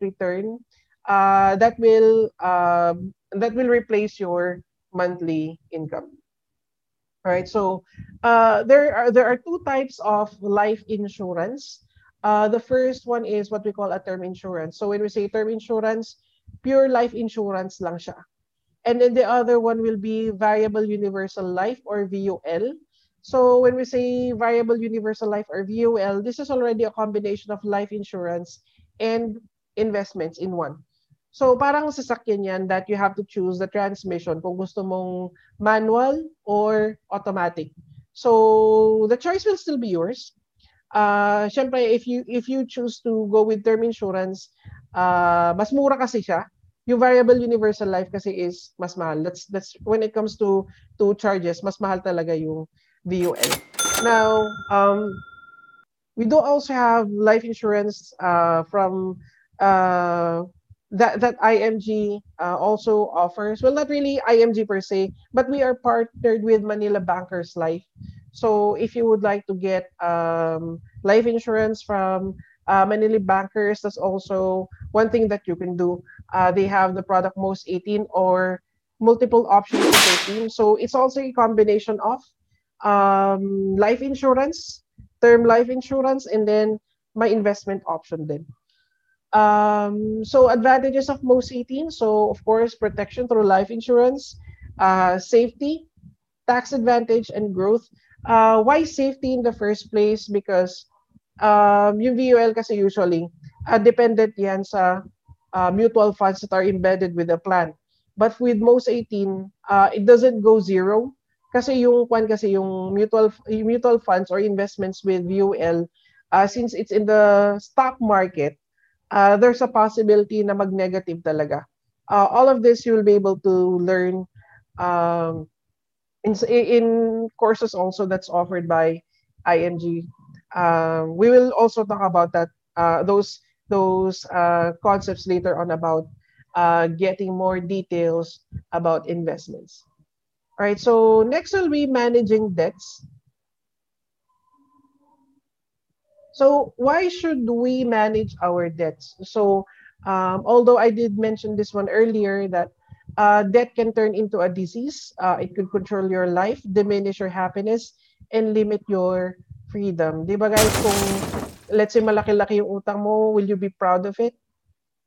Speaker 1: return uh, that will uh, that will replace your monthly income. All right? So uh, there are there are two types of life insurance. Uh, the first one is what we call a term insurance. So when we say term insurance pure life insurance lang siya. And then the other one will be variable universal life or VUL so when we say variable universal life or VUL, this is already a combination of life insurance and investments in one. So parang sasakyan yan that you have to choose the transmission kung gusto mong manual or automatic. So the choice will still be yours. Uh, Siyempre, if you if you choose to go with term insurance, uh, mas mura kasi siya. Yung variable universal life kasi is mas mahal. That's that's when it comes to to charges, mas mahal talaga yung VUL. Now, um, we do also have life insurance uh, from uh, that that IMG uh, also offers. Well, not really IMG per se, but we are partnered with Manila Bankers Life. So if you would like to get um, life insurance from uh, Manila Bankers, that's also one thing that you can do. Uh, they have the product most 18 or multiple options for 13. So it's also a combination of um, life insurance, term life insurance, and then my investment option then. Um, so advantages of most 18. So of course, protection through life insurance, uh, safety, tax advantage, and growth. Uh, why safety in the first place? Because um, yung VUL kasi usually, uh, dependent yan sa uh, mutual funds that are embedded with the plan. But with most 18, uh, it doesn't go zero. Kasi yung kwan kasi yung mutual mutual funds or investments with VUL, uh, since it's in the stock market, uh, there's a possibility na mag-negative talaga. Uh, all of this you will be able to learn um, in, in courses also that's offered by IMG. Um, we will also talk about that uh, those those uh, concepts later on about uh, getting more details about investments. All right, so next will be managing debts. So why should we manage our debts? So um, although I did mention this one earlier that uh, debt can turn into a disease. Uh, it could control your life, diminish your happiness, and limit your freedom. Di ba guys, kung let's say malaki-laki yung utang mo, will you be proud of it?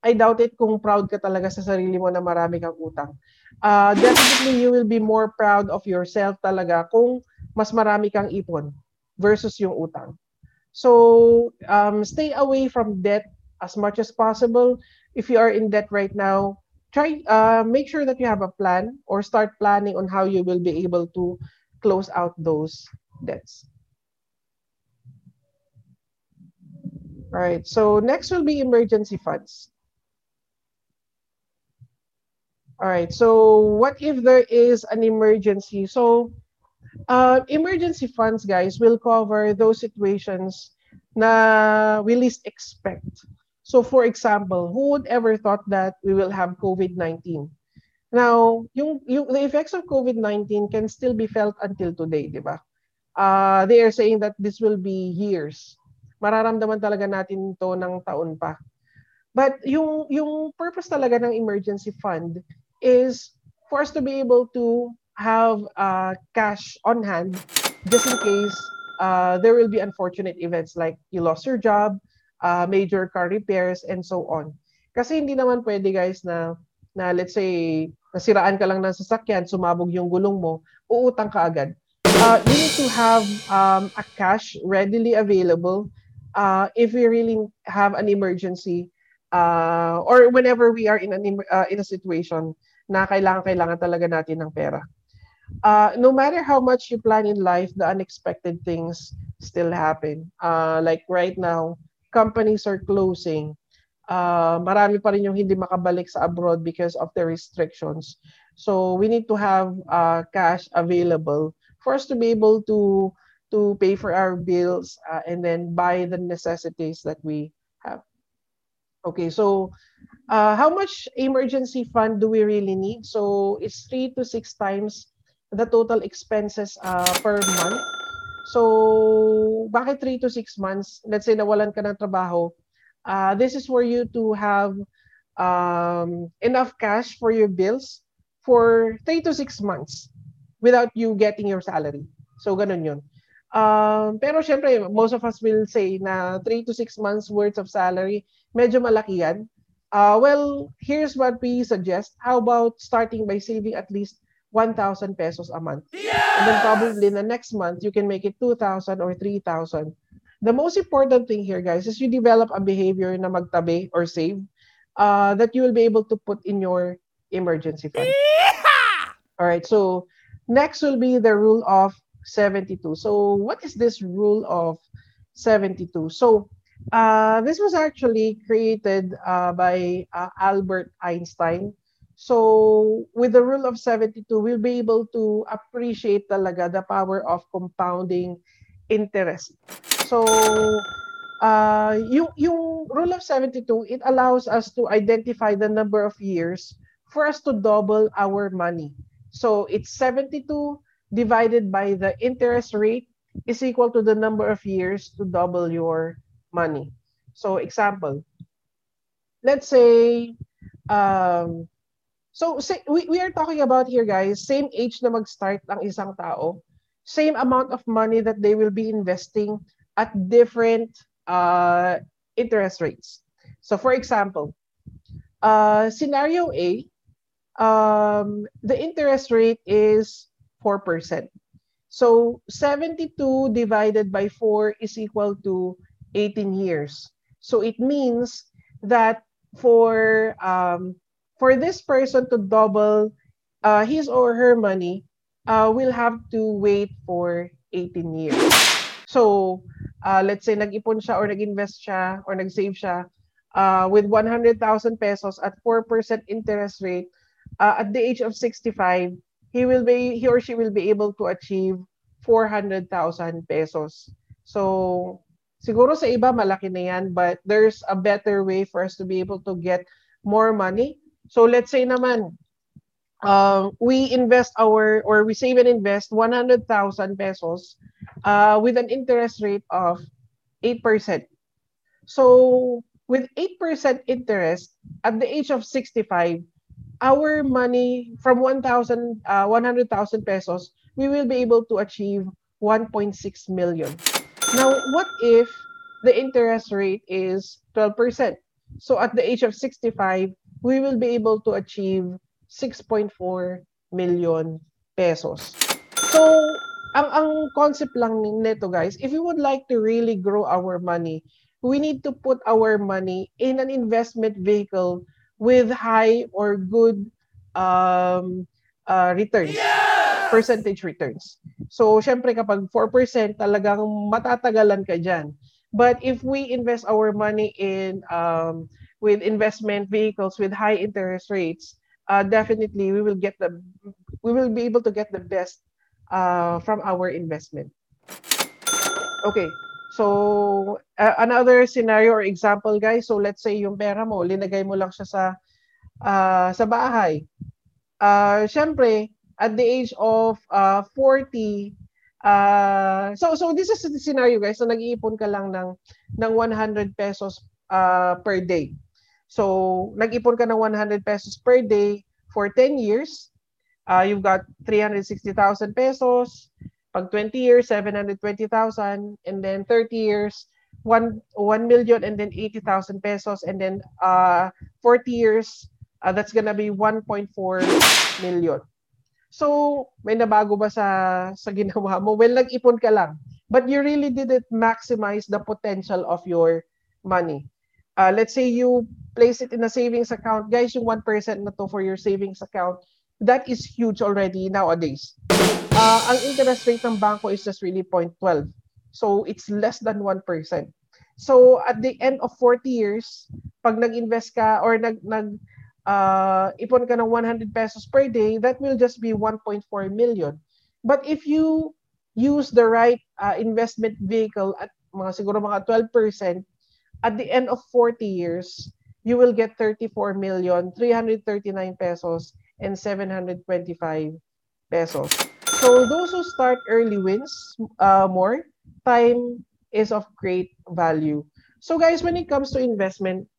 Speaker 1: I doubt it kung proud ka talaga sa sarili mo na marami kang utang. Uh, definitely, you will be more proud of yourself talaga kung mas marami kang ipon versus yung utang. So, um, stay away from debt as much as possible. If you are in debt right now, try uh, make sure that you have a plan or start planning on how you will be able to close out those debts. All right, so next will be emergency funds. All right, so what if there is an emergency? So uh, emergency funds, guys, will cover those situations na we least expect. So for example, who would ever thought that we will have COVID-19? Now, yung, yung, the effects of COVID-19 can still be felt until today, di ba? Uh, they are saying that this will be years. Mararamdaman talaga natin to ng taon pa. But yung, yung purpose talaga ng emergency fund is for us to be able to have uh, cash on hand just in case uh, there will be unfortunate events like you lost your job, uh, major car repairs, and so on. Kasi hindi naman pwede guys na, na let's say, nasiraan ka lang ng sasakyan, sumabog yung gulong mo, uutang ka agad. Uh, you need to have um, a cash readily available uh, if we really have an emergency uh, or whenever we are in, an, uh, in a situation na kailangan kailangan talaga natin ng pera uh, no matter how much you plan in life, the unexpected things still happen. Uh, like right now, companies are closing. Uh, marami pa rin yung hindi makabalik sa abroad because of the restrictions. So we need to have uh, cash available for us to be able to to pay for our bills uh, and then buy the necessities that we have. Okay, so uh, how much emergency fund do we really need? So it's three to six times the total expenses uh, per month. So, bakit 3 to 6 months? Let's say nawalan ka ng trabaho. Uh, this is for you to have um, enough cash for your bills for 3 to 6 months without you getting your salary. So, ganun yun. Um, pero syempre, most of us will say na 3 to 6 months worth of salary, medyo malaki yan. Uh, well, here's what we suggest. How about starting by saving at least 1,000 pesos a month. Yes! And then probably in the next month, you can make it 2,000 or 3,000. The most important thing here, guys, is you develop a behavior na magtabi or save uh, that you will be able to put in your emergency fund. Yeah! All right, so next will be the rule of 72. So what is this rule of 72? So uh, this was actually created uh, by uh, Albert Einstein So with the rule of 72, we'll be able to appreciate talaga the power of compounding interest. So uh, yung, yung rule of 72, it allows us to identify the number of years for us to double our money. So it's 72 divided by the interest rate is equal to the number of years to double your money. So example, let's say um, So say, we, we are talking about here guys, same age na mag-start ang isang tao, same amount of money that they will be investing at different uh, interest rates. So for example, uh, scenario A, um, the interest rate is 4%. So 72 divided by 4 is equal to 18 years. So it means that for um, for this person to double uh, his or her money, uh, will have to wait for 18 years. So, uh, let's say nag-ipon siya or nag-invest siya or nag-save siya uh, with 100,000 pesos at 4% interest rate, uh, at the age of 65, he will be he or she will be able to achieve 400,000 pesos. So, siguro sa iba malaki na yan, but there's a better way for us to be able to get more money. So, let's say naman, uh, we invest our, or we save and invest 100,000 pesos uh, with an interest rate of 8%. So, with 8% interest at the age of 65, our money from 1,000, uh, 100,000 pesos, we will be able to achieve 1.6 million. Now, what if the interest rate is 12%? So at the age of 65, we will be able to achieve 6.4 million pesos. So, ang ang concept lang nito guys, if we would like to really grow our money, we need to put our money in an investment vehicle with high or good um, uh, returns, yes! percentage returns. So, syempre kapag 4%, talagang matatagalan ka dyan. But if we invest our money in um, with investment vehicles with high interest rates, uh, definitely we will get the we will be able to get the best uh, from our investment. Okay, So, uh, another scenario or example guys, so let's say yung pera mo, linagay mo lang siya sa uh, sa bahay. Uh, Siyempre, at the age of uh, 40, uh, so so this is the scenario guys, so nag-iipon ka lang ng ng 100 pesos uh, per day. So, nag-ipon ka ng 100 pesos per day for 10 years. Uh, you've got 360,000 pesos. Pag 20 years, 720,000. And then 30 years, 1, 1 million and then 80,000 pesos. And then uh, 40 years, uh, that's gonna be 1.4 million. So, may nabago ba sa, sa ginawa mo? Well, nag-ipon ka lang. But you really didn't maximize the potential of your money. Uh, let's say you place it in a savings account. Guys, yung 1% na to for your savings account, that is huge already nowadays uh, ang interest rate ng banko is just really 0.12. So it's less than 1%. So at the end of 40 years, pag nag-invest ka or nag nag uh, ipon ka ng 100 pesos per day, that will just be 1.4 million. But if you use the right uh, investment vehicle at mga siguro mga 12%, at the end of 40 years, you will get 34 million 339 pesos and 725 pesos. So those who start early wins uh, more. Time is of great value. So guys, when it comes to investment,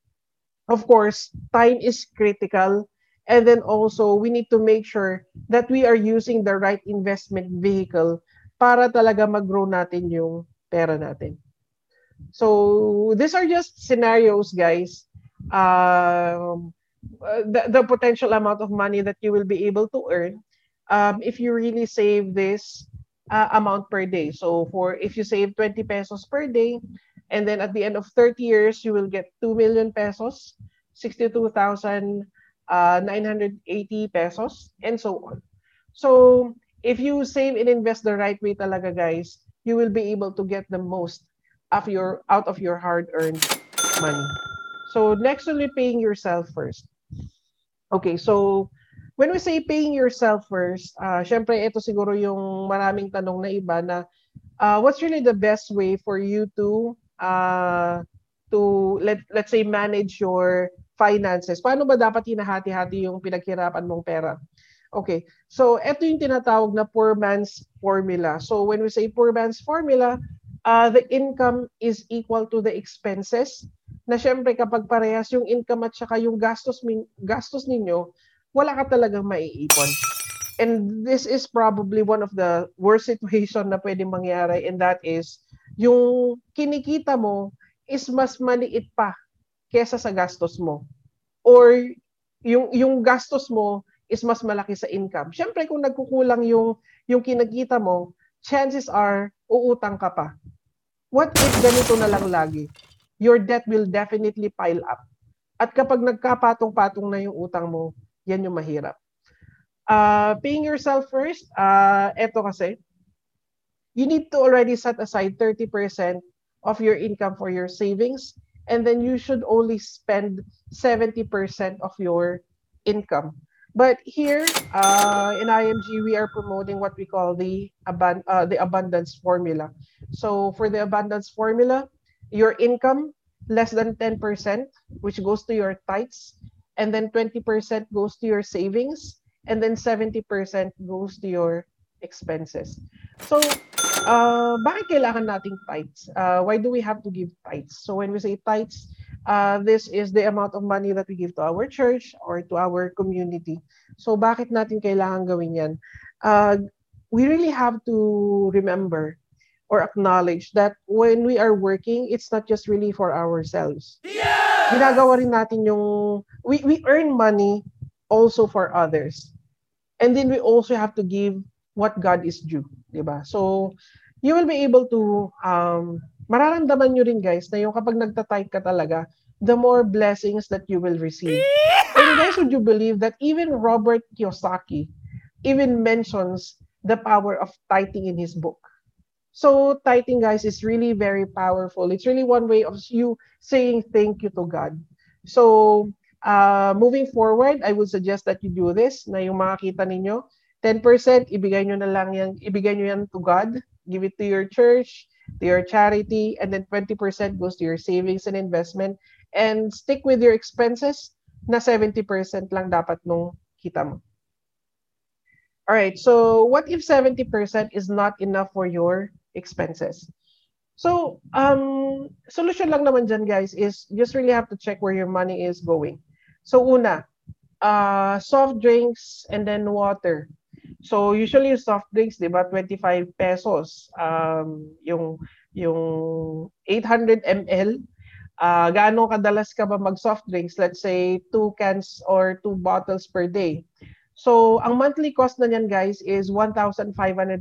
Speaker 1: of course, time is critical. And then also, we need to make sure that we are using the right investment vehicle para talaga mag-grow natin yung pera natin. So, these are just scenarios, guys. Um, the, the potential amount of money that you will be able to earn um, if you really save this uh, amount per day. So for if you save 20 pesos per day, and then at the end of 30 years, you will get 2 million pesos, 62,980 uh, pesos, and so on. So if you save and invest the right way talaga, guys, you will be able to get the most of your out of your hard-earned money. So next will be paying yourself first. Okay, so when we say paying yourself first, uh, syempre ito siguro yung maraming tanong na iba na uh, what's really the best way for you to uh, to let let's say manage your finances? Paano ba dapat hinahati-hati yung pinaghirapan mong pera? Okay. So ito yung tinatawag na poor man's formula. So when we say poor man's formula, uh, the income is equal to the expenses na syempre kapag parehas yung income at saka yung gastos gastos ninyo wala ka talagang maiipon. And this is probably one of the worst situation na pwedeng mangyari and that is yung kinikita mo is mas maliit pa kesa sa gastos mo. Or yung yung gastos mo is mas malaki sa income. Syempre kung nagkukulang yung yung kinakita mo, chances are uutang ka pa. What if ganito na lang lagi? Your debt will definitely pile up. At kapag nagkapatong-patong na yung utang mo, yan yung mahirap. Uh, paying yourself first, uh, eto kasi, you need to already set aside 30% of your income for your savings and then you should only spend 70% of your income. But here uh, in IMG, we are promoting what we call the, aban- uh, the abundance formula. So for the abundance formula, your income less than 10%, which goes to your tithes, and then 20% goes to your savings, and then 70% goes to your expenses. So uh, bakit kailangan nating tithes? Uh, why do we have to give tithes? So when we say tithes, uh, this is the amount of money that we give to our church or to our community. So bakit natin kailangan gawin yan? Uh, we really have to remember or acknowledge that when we are working, it's not just really for ourselves. Yeah! Ginagawa rin natin yung, we, we earn money also for others. And then we also have to give what God is due, di ba? So, you will be able to, um, mararamdaman nyo rin guys na yung kapag nagtatype ka talaga, the more blessings that you will receive. And guys, would you believe that even Robert Kiyosaki even mentions the power of tithing in his book? So tithing, guys, is really very powerful. It's really one way of you saying thank you to God. So uh, moving forward, I would suggest that you do this na yung makakita ninyo, 10% ibigay nyo na lang yan, ibigay nyo yan to God, give it to your church, to your charity, and then 20% goes to your savings and investment. And stick with your expenses na 70% lang dapat nung kita mo. All right, so what if 70% is not enough for your expenses? So, um, solution lang naman dyan, guys, is just really have to check where your money is going. So, una, uh, soft drinks and then water. So usually soft drinks, 'di ba, 25 pesos. Um yung yung 800 ml uh, gaano kadalas ka ba mag soft drinks? Let's say 2 cans or 2 bottles per day. So ang monthly cost na niyan guys is 1,500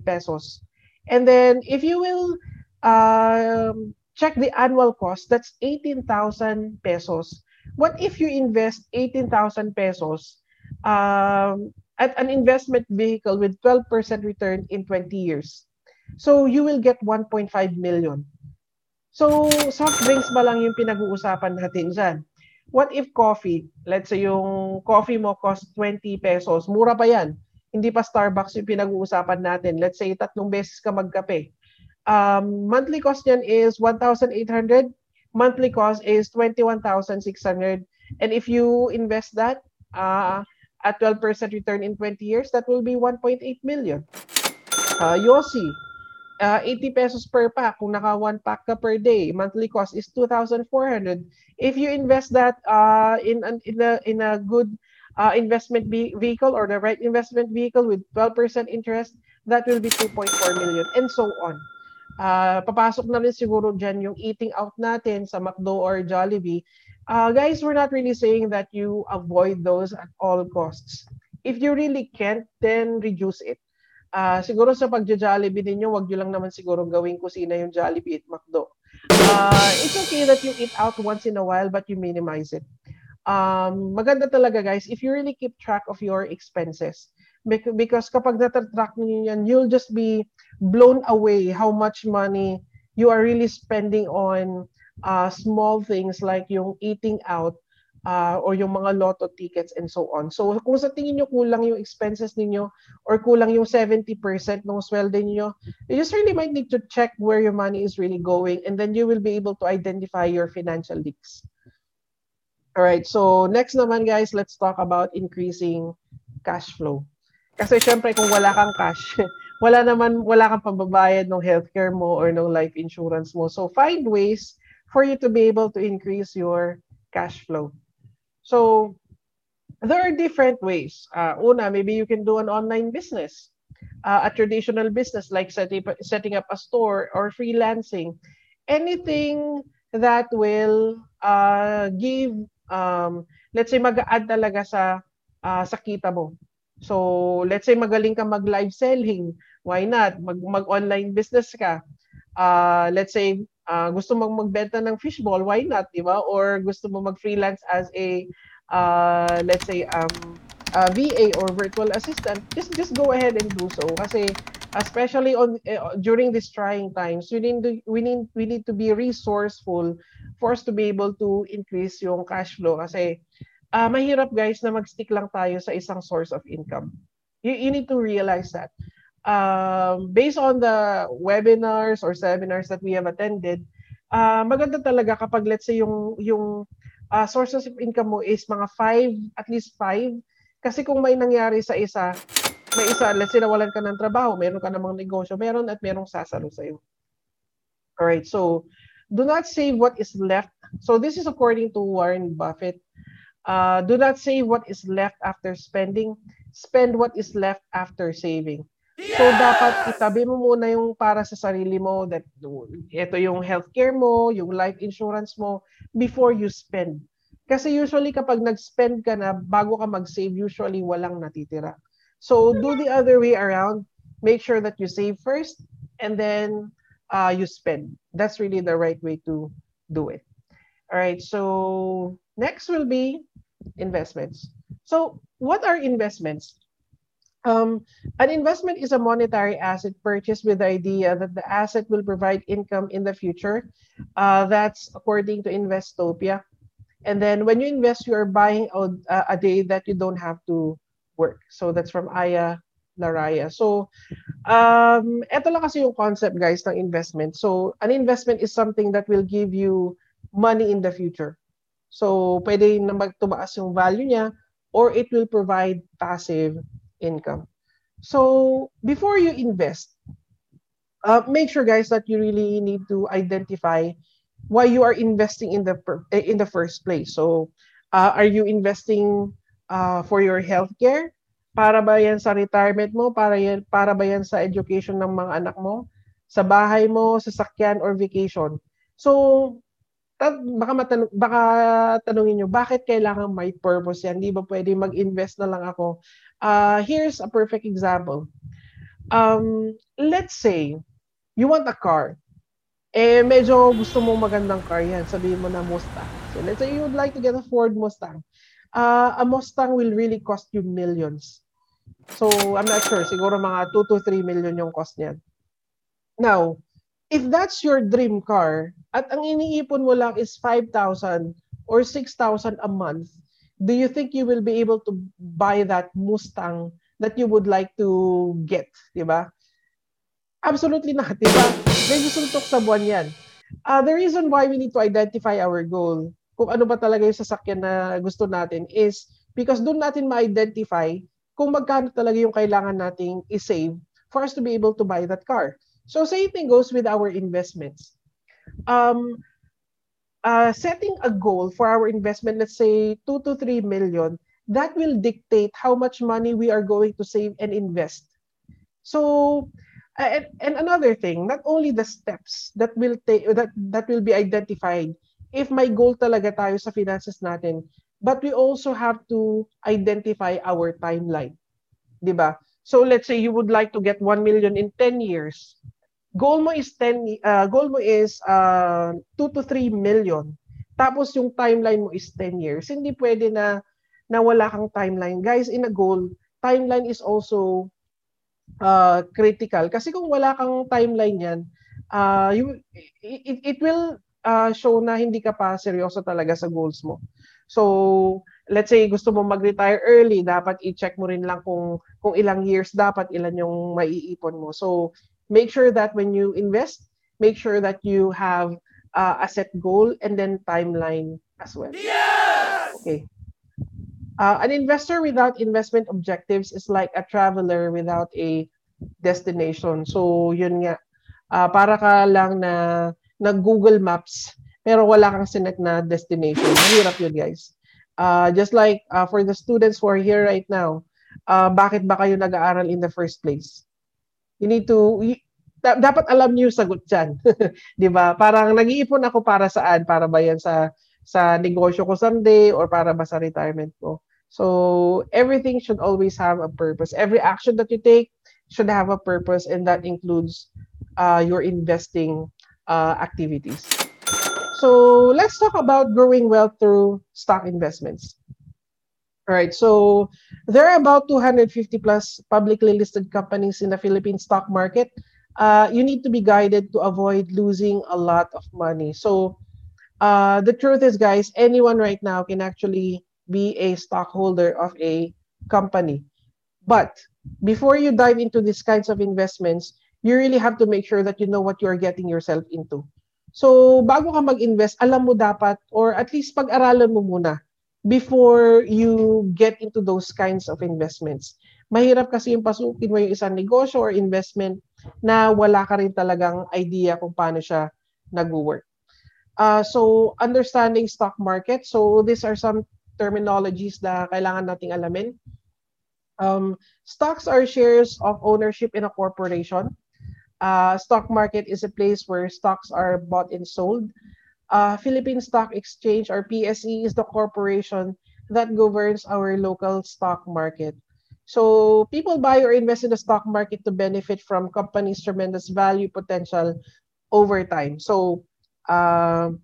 Speaker 1: pesos. And then if you will um, check the annual cost, that's 18,000 pesos. What if you invest 18,000 pesos um, at an investment vehicle with 12% return in 20 years. So you will get 1.5 million. So soft drinks ba lang yung pinag-uusapan natin dyan? What if coffee? Let's say yung coffee mo cost 20 pesos. Mura pa yan. Hindi pa Starbucks yung pinag-uusapan natin. Let's say tatlong beses ka magkape. Um, monthly cost niyan is 1,800. Monthly cost is 21,600. And if you invest that, uh, at 12% return in 20 years, that will be 1.8 million. Uh, Yossi, uh, 80 pesos per pack. Kung naka one pack ka per day, monthly cost is 2,400. If you invest that uh, in, in, a, in a good uh, investment vehicle or the right investment vehicle with 12% interest, that will be 2.4 million and so on. Uh, papasok na rin siguro dyan yung eating out natin sa McDo or Jollibee uh, guys, we're not really saying that you avoid those at all costs. If you really can't, then reduce it. Uh, siguro sa pagja-Jollibee ninyo, wag nyo lang naman siguro gawing kusina yung Jollibee at McDo. Uh, it's okay that you eat out once in a while, but you minimize it. Um, maganda talaga guys, if you really keep track of your expenses, because kapag natatrack niyo yan, you'll just be blown away how much money you are really spending on uh, small things like yung eating out uh, or yung mga lotto tickets and so on. So kung sa tingin nyo kulang yung expenses ninyo or kulang yung 70% ng sweldo niyo, you just really might need to check where your money is really going and then you will be able to identify your financial leaks. All right, so next naman guys, let's talk about increasing cash flow. Kasi syempre kung wala kang cash, (laughs) wala naman wala kang pambabayad ng healthcare mo or ng life insurance mo. So find ways for you to be able to increase your cash flow. So there are different ways. Uh, una, maybe you can do an online business, uh, a traditional business like setting, setting up a store or freelancing. Anything that will uh, give, um, let's say, mag-add talaga sa, uh, sa kita mo. So, let's say magaling ka mag-live selling. Why not? Mag, mag-online business ka. Uh, let's say, uh, gusto mong magbenta ng fishball, why not, di ba? Or gusto mo mag-freelance as a, uh, let's say, um, uh, VA or virtual assistant, just just go ahead and do so. Kasi especially on uh, during these trying times, we need to, we need we need to be resourceful for us to be able to increase yung cash flow. Kasi uh, mahirap guys na mag-stick lang tayo sa isang source of income. You, you need to realize that. Um, based on the webinars or seminars that we have attended, uh, maganda talaga kapag let's say yung yung uh, sources of income mo is mga five, at least five. Kasi kung may nangyari sa isa, may isa, let's say nawalan ka ng trabaho, meron ka namang negosyo, meron at merong sasalo sa'yo. Alright, so do not save what is left. So this is according to Warren Buffett. Uh, do not save what is left after spending. Spend what is left after saving. So dapat itabi mo muna yung para sa sarili mo that ito yung healthcare mo, yung life insurance mo before you spend. Kasi usually kapag nag-spend ka na bago ka mag-save, usually walang natitira. So do the other way around. Make sure that you save first and then uh, you spend. That's really the right way to do it. All right. So next will be investments. So what are investments? Um, an investment is a monetary asset purchased with the idea that the asset will provide income in the future. Uh, that's according to Investopia. And then when you invest, you are buying a, a day that you don't have to work. So that's from Aya Laraya. So, um, ito lang kasi yung concept, guys, ng investment. So, an investment is something that will give you money in the future. So, pwede na magtumaas yung value niya or it will provide passive income. So before you invest, uh, make sure guys that you really need to identify why you are investing in the eh, in the first place. So uh, are you investing uh, for your healthcare? Para ba yan sa retirement mo? Para, yan, para ba yan sa education ng mga anak mo? Sa bahay mo, sa sakyan, or vacation? So, baka matanong, baka tanungin nyo, bakit kailangan may purpose yan? Di ba pwede mag-invest na lang ako Uh, here's a perfect example. Um, let's say, you want a car. Eh, medyo gusto mo magandang car yan. Sabihin mo na Mustang. So, let's say you would like to get a Ford Mustang. Uh, a Mustang will really cost you millions. So, I'm not sure. Siguro mga 2 to 3 million yung cost niyan. Now, if that's your dream car, at ang iniipon mo lang is 5,000 or 6,000 a month, do you think you will be able to buy that Mustang that you would like to get, di ba? Absolutely not, di ba? Medyo suntok sa buwan yan. Uh, the reason why we need to identify our goal, kung ano ba talaga yung sasakyan na gusto natin, is because doon natin ma-identify kung magkano talaga yung kailangan nating i-save for us to be able to buy that car. So same thing goes with our investments. Um, uh, setting a goal for our investment, let's say 2 to 3 million, that will dictate how much money we are going to save and invest. So, and, and another thing, not only the steps that will take that that will be identified if my goal talaga tayo sa finances natin, but we also have to identify our timeline. 'Di ba? So let's say you would like to get 1 million in 10 years goal mo is 10 uh, goal mo is uh, 2 to 3 million. Tapos yung timeline mo is 10 years. Hindi pwede na na wala kang timeline. Guys, in a goal, timeline is also uh, critical kasi kung wala kang timeline yan, uh, you, it, it will uh, show na hindi ka pa seryoso talaga sa goals mo. So, let's say gusto mo mag-retire early, dapat i-check mo rin lang kung kung ilang years dapat ilan yung maiipon mo. So, make sure that when you invest, make sure that you have uh, a set goal and then timeline as well. Yes! Okay. Uh, an investor without investment objectives is like a traveler without a destination. So, yun nga. Uh, para ka lang na nag-Google Maps, pero wala kang sinet na destination. Mahirap yun, guys. Uh, just like uh, for the students who are here right now, uh, bakit ba kayo nag-aaral in the first place? You need to, da- dapat alam niyo yung sagot diyan. (laughs) 'Di ba? Parang nag-iipon ako para saan? Para ba yan sa sa negosyo ko someday or para ba sa retirement ko? So everything should always have a purpose. Every action that you take should have a purpose and that includes uh, your investing uh, activities. So let's talk about growing wealth through stock investments. Right, so there are about 250 plus publicly listed companies in the Philippine stock market. Uh, you need to be guided to avoid losing a lot of money. So uh, the truth is, guys, anyone right now can actually be a stockholder of a company. But before you dive into these kinds of investments, you really have to make sure that you know what you are getting yourself into. So bago ka mag-invest, alam mo dapat or at least pag-aralan mo muna before you get into those kinds of investments. Mahirap kasi yung pasukin mo yung isang negosyo or investment na wala ka rin talagang idea kung paano siya nag-work. Uh, so, understanding stock market. So, these are some terminologies na kailangan nating alamin. Um, stocks are shares of ownership in a corporation. Uh, stock market is a place where stocks are bought and sold. Uh, Philippine Stock Exchange or PSE is the corporation that governs our local stock market. So people buy or invest in the stock market to benefit from companies' tremendous value potential over time. So um,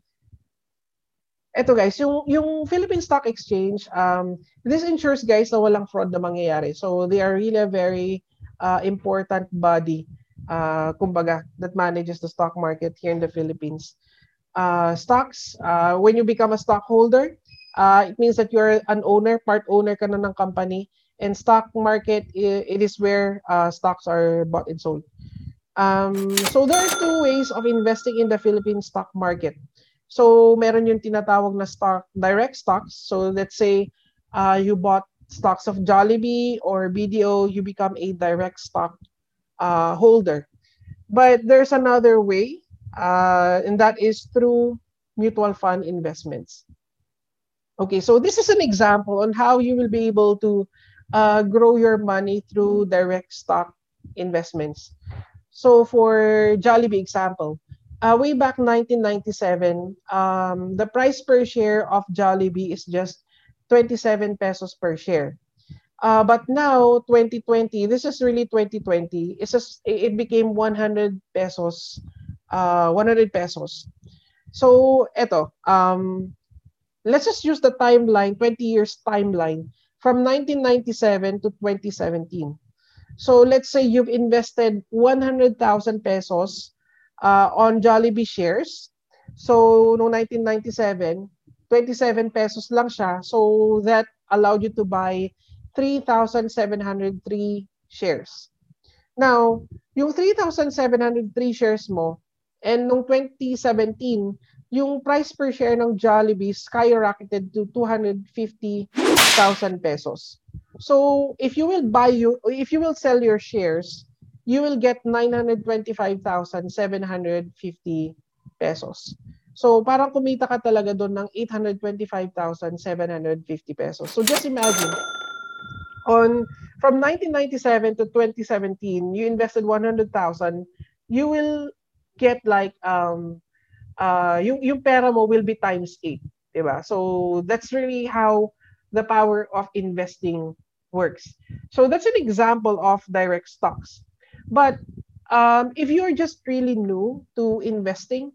Speaker 1: eto guys, yung yung Philippine Stock Exchange, um, this ensures guys na walang fraud na mangyayari. So they are really a very uh, important body, uh, kumbaga, that manages the stock market here in the Philippines uh, stocks. Uh, when you become a stockholder, uh, it means that you're an owner, part owner ka na ng company. And stock market, it is where uh, stocks are bought and sold. Um, so there are two ways of investing in the Philippine stock market. So meron yung tinatawag na stock direct stocks. So let's say uh, you bought stocks of Jollibee or BDO, you become a direct stock uh, holder. But there's another way uh, and that is through mutual fund investments. Okay, so this is an example on how you will be able to uh, grow your money through direct stock investments. So for Jollibee example, uh, way back 1997, um, the price per share of Jollibee is just 27 pesos per share. Uh, but now 2020, this is really 2020. It's just, it became 100 pesos uh, 100 pesos. So, eto, um, let's just use the timeline, 20 years timeline from 1997 to 2017. So, let's say you've invested 100,000 pesos uh, on Jollibee shares. So, no 1997, 27 pesos lang siya. So, that allowed you to buy 3,703 shares. Now, yung 3,703 shares mo, And nung 2017, yung price per share ng Jollibee skyrocketed to 250,000 pesos. So, if you will buy you if you will sell your shares, you will get 925,750 pesos. So, parang kumita ka talaga doon ng 825,750 pesos. So, just imagine, on from 1997 to 2017, you invested 100,000, you will get like um uh yung yung pera mo will be times 8, 'di ba? So that's really how the power of investing works. So that's an example of direct stocks. But um, if you're just really new to investing,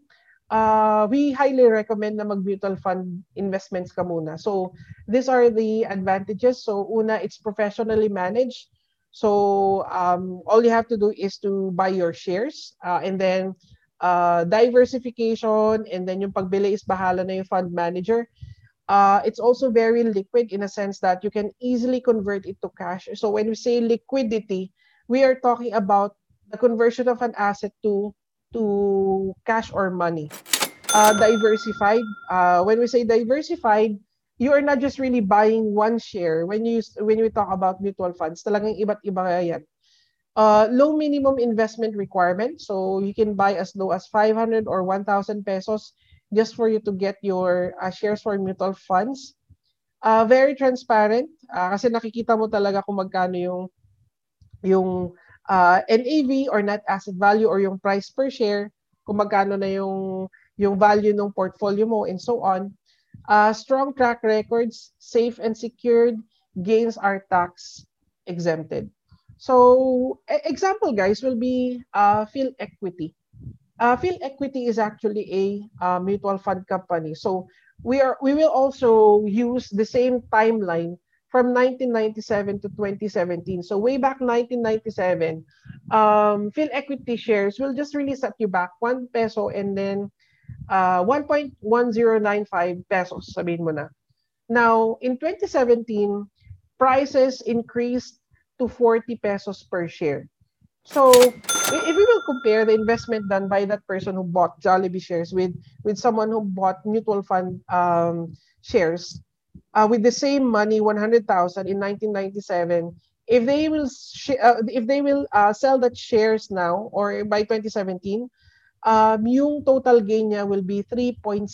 Speaker 1: uh, we highly recommend na mag-mutual fund investments ka muna. So these are the advantages. So una, it's professionally managed. So um, all you have to do is to buy your shares uh, and then uh, diversification, and then yung pagbili is bahala na yung fund manager. Uh, it's also very liquid in a sense that you can easily convert it to cash. So when we say liquidity, we are talking about the conversion of an asset to to cash or money. Uh, diversified. Uh, when we say diversified, you are not just really buying one share. When you when we talk about mutual funds, talagang iba't iba yan. Uh, low minimum investment requirement. So you can buy as low as 500 or 1,000 pesos just for you to get your uh, shares for mutual funds. Uh, very transparent uh, kasi nakikita mo talaga kung magkano yung yung uh, NAV or net asset value or yung price per share, kung magkano na yung yung value ng portfolio mo and so on. Uh, strong track records, safe and secured, gains are tax exempted. So, example guys will be uh, Phil Equity. Uh, Phil Equity is actually a uh, mutual fund company. So, we are we will also use the same timeline from 1997 to 2017. So way back 1997, um, Phil Equity shares will just really set you back 1 peso and then uh, 1.1095 pesos, sabihin mo na. Now, in 2017, prices increased to 40 pesos per share. So, if we will compare the investment done by that person who bought Jollibee shares with with someone who bought mutual fund um, shares uh, with the same money, 100,000 in 1997, if they will uh, if they will uh, sell that shares now or by 2017, um, yung total gain niya will be 3.6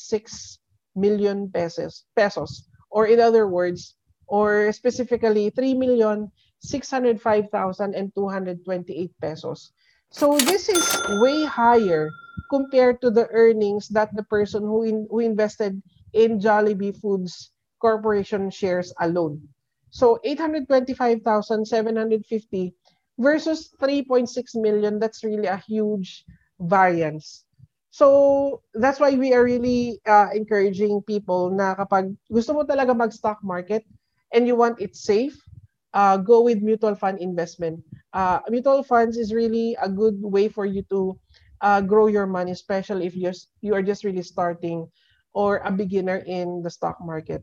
Speaker 1: million pesos pesos or in other words or specifically 3 million 605,228 pesos. So this is way higher compared to the earnings that the person who in, who invested in Jollibee Foods Corporation shares alone. So 825,750 versus 3.6 million, that's really a huge variance. So that's why we are really uh, encouraging people na kapag gusto mo talaga mag-stock market and you want it safe, uh, go with mutual fund investment. Uh, mutual funds is really a good way for you to uh, grow your money, especially if you're, you are just really starting or a beginner in the stock market.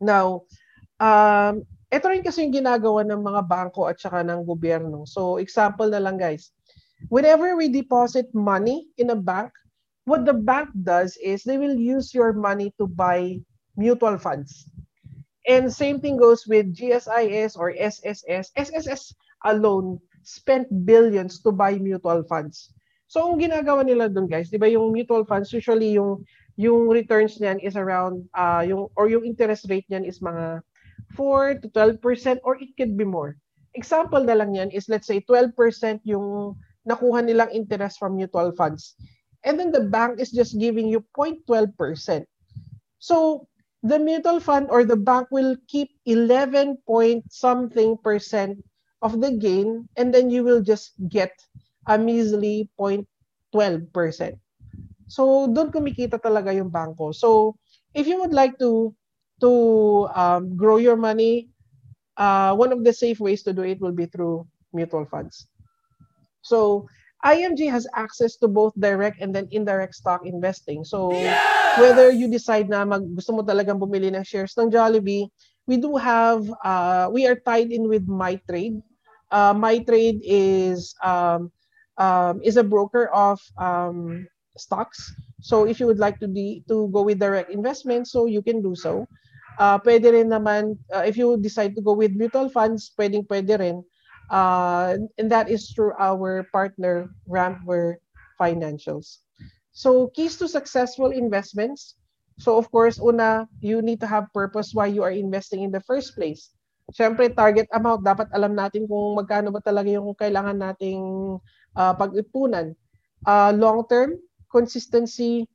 Speaker 1: Now, um, ito rin kasi yung ginagawa ng mga bangko at saka ng gobyerno. So, example na lang guys. Whenever we deposit money in a bank, what the bank does is they will use your money to buy mutual funds. And same thing goes with GSIS or SSS. SSS alone spent billions to buy mutual funds. So, ang ginagawa nila doon guys, di ba yung mutual funds, usually yung yung returns niyan is around, uh, yung, or yung interest rate niyan is mga 4 to 12% or it could be more. Example na lang yan is let's say 12% yung nakuha nilang interest from mutual funds. And then the bank is just giving you 0.12%. So, the mutual fund or the bank will keep 11 point something percent of the gain and then you will just get a measly 0.12 percent. So doon kumikita talaga yung bangko. So if you would like to to um, grow your money, uh, one of the safe ways to do it will be through mutual funds. So IMG has access to both direct and then indirect stock investing. So yes! whether you decide na mag, gusto mo talagang bumili ng shares ng Jollibee, we do have, uh, we are tied in with MyTrade. Uh, MyTrade is um, um, is a broker of um, stocks. So if you would like to be to go with direct investment, so you can do so. Uh, pwede rin naman, uh, if you decide to go with mutual funds, pwedeng pwede rin. Uh, and that is through our partner, Rampware Financials. So keys to successful investments. So of course, una, you need to have purpose why you are investing in the first place. Siyempre, target amount, dapat alam natin kung magkano ba talaga yung kailangan nating uh, pag-ipunan. Uh, long term, consistency,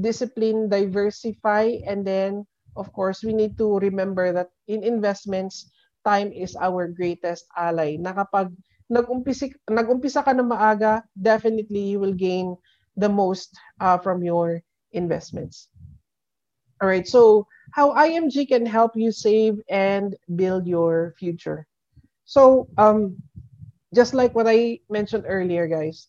Speaker 1: discipline, diversify, and then, of course, we need to remember that in investments, time is our greatest ally. Na kapag nag-umpisa, nag-umpisa ka na maaga, definitely you will gain the most uh, from your investments. All right, so how IMG can help you save and build your future. So, um, just like what I mentioned earlier, guys,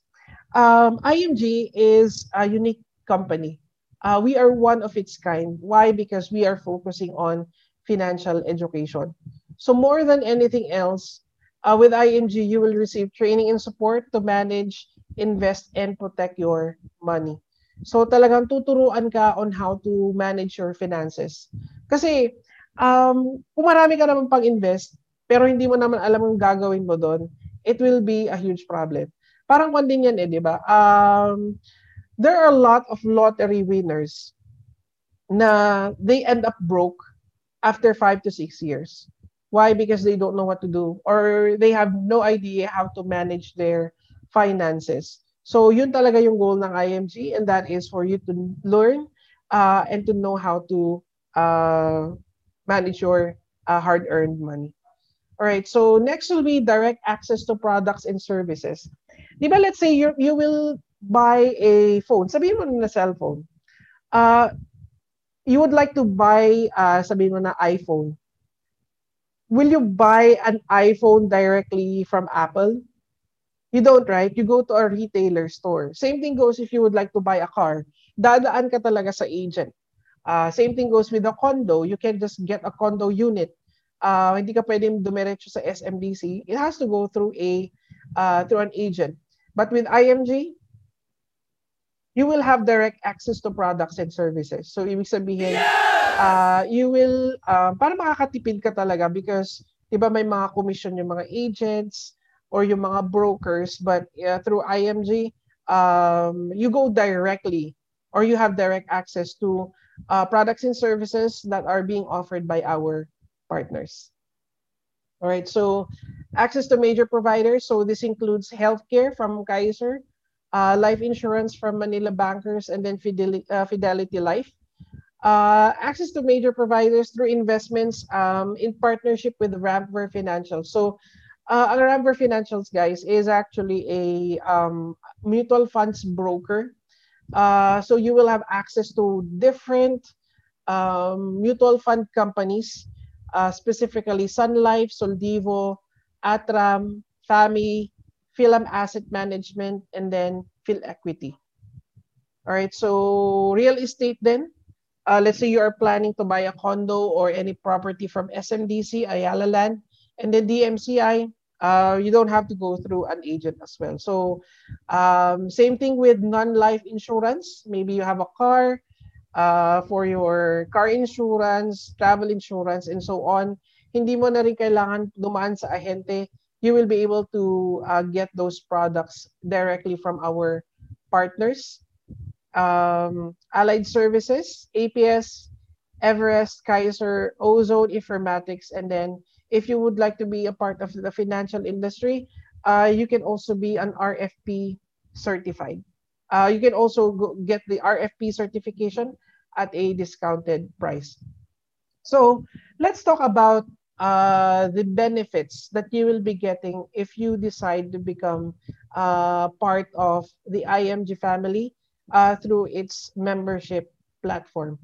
Speaker 1: um, IMG is a unique company. Uh, we are one of its kind. Why? Because we are focusing on financial education. So more than anything else, uh, with IMG, you will receive training and support to manage, invest, and protect your money. So talagang tuturuan ka on how to manage your finances. Kasi um, kung marami ka naman pang-invest, pero hindi mo naman alam ang gagawin mo doon, it will be a huge problem. Parang kwan din yan eh, di ba? Um, there are a lot of lottery winners na they end up broke after five to six years. Why? Because they don't know what to do or they have no idea how to manage their finances. So yun talaga yung goal ng IMG and that is for you to learn uh, and to know how to uh, manage your uh, hard-earned money. All right, so next will be direct access to products and services. Di ba, let's say you you will buy a phone. Sabihin mo na cellphone. Uh, you would like to buy, uh, sabihin mo na iPhone. Will you buy an iPhone directly from Apple? You don't, right? You go to a retailer store. Same thing goes if you would like to buy a car. Dadaan ka talaga sa agent. Uh, same thing goes with a condo. You can't just get a condo unit. Uh, hindi ka pwedeng dumiretso sa SMDC. It has to go through a uh, through an agent. But with IMG, you will have direct access to products and services. So ibig sabihin, uh, you will, uh, para makakatipid ka talaga because, di ba may mga commission yung mga agents or yung mga brokers, but uh, through IMG, um, you go directly or you have direct access to uh, products and services that are being offered by our partners. All right, so access to major providers. So this includes healthcare from Kaiser, uh, life insurance from Manila Bankers, and then Fidelity, uh, Fidelity Life. Uh, access to major providers through investments um, in partnership with Rampver Financial. So, uh, ang Rampver Financials, guys, is actually a um, mutual funds broker. Uh, so you will have access to different um, mutual fund companies, uh, specifically Sun Life, Soldivo, Atram, FAMI, Philam Asset Management, and then Phil Equity. All right, so real estate then. Uh, let's say you are planning to buy a condo or any property from SMDC, Ayala Land, and then DMCI, uh, you don't have to go through an agent as well. So um, same thing with non-life insurance. Maybe you have a car uh, for your car insurance, travel insurance, and so on. Hindi mo na rin kailangan dumaan sa ahente you will be able to uh, get those products directly from our partners. Um, Allied Services, APS, Everest, Kaiser, Ozone Informatics, and then if you would like to be a part of the financial industry, uh, you can also be an RFP certified. Uh, you can also get the RFP certification at a discounted price. So let's talk about uh, the benefits that you will be getting if you decide to become uh, part of the IMG family uh, through its membership platform.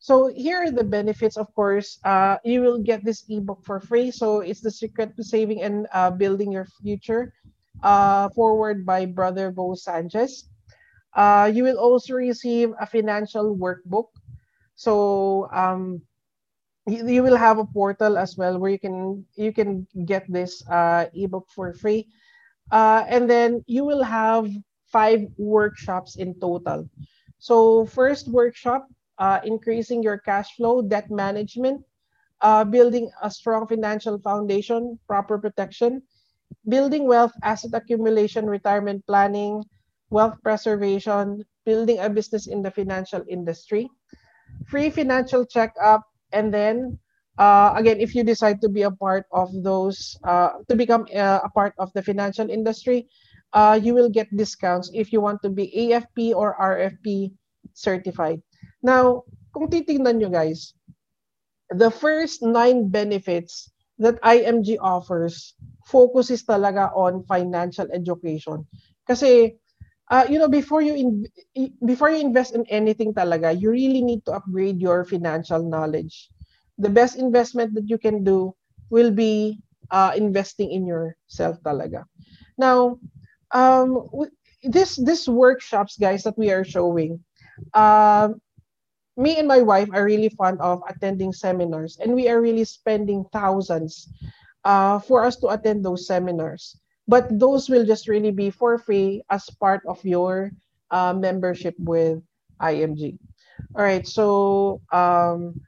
Speaker 1: So here are the benefits, of course. Uh, you will get this ebook for free. So it's the secret to saving and uh, building your future, uh, forward by Brother Bo Sanchez. Uh, you will also receive a financial workbook. So um, you, you will have a portal as well where you can you can get this uh, ebook for free uh, and then you will have five workshops in total. So first workshop uh, increasing your cash flow debt management uh, building a strong financial foundation proper protection building wealth asset accumulation retirement planning wealth preservation building a business in the financial industry free financial checkup and then uh, again if you decide to be a part of those uh, to become uh, a part of the financial industry uh, you will get discounts if you want to be afp or rfp certified. Now kung titingnan nyo guys the first nine benefits that img offers focuses talaga on financial education. Kasi uh, you know before you in, before you invest in anything talaga you really need to upgrade your financial knowledge. The best investment that you can do will be uh, investing in yourself talaga. Now um this this workshops guys that we are showing uh, me and my wife are really fond of attending seminars and we are really spending thousands uh, for us to attend those seminars but those will just really be for free as part of your uh, membership with IMG. All right, so um,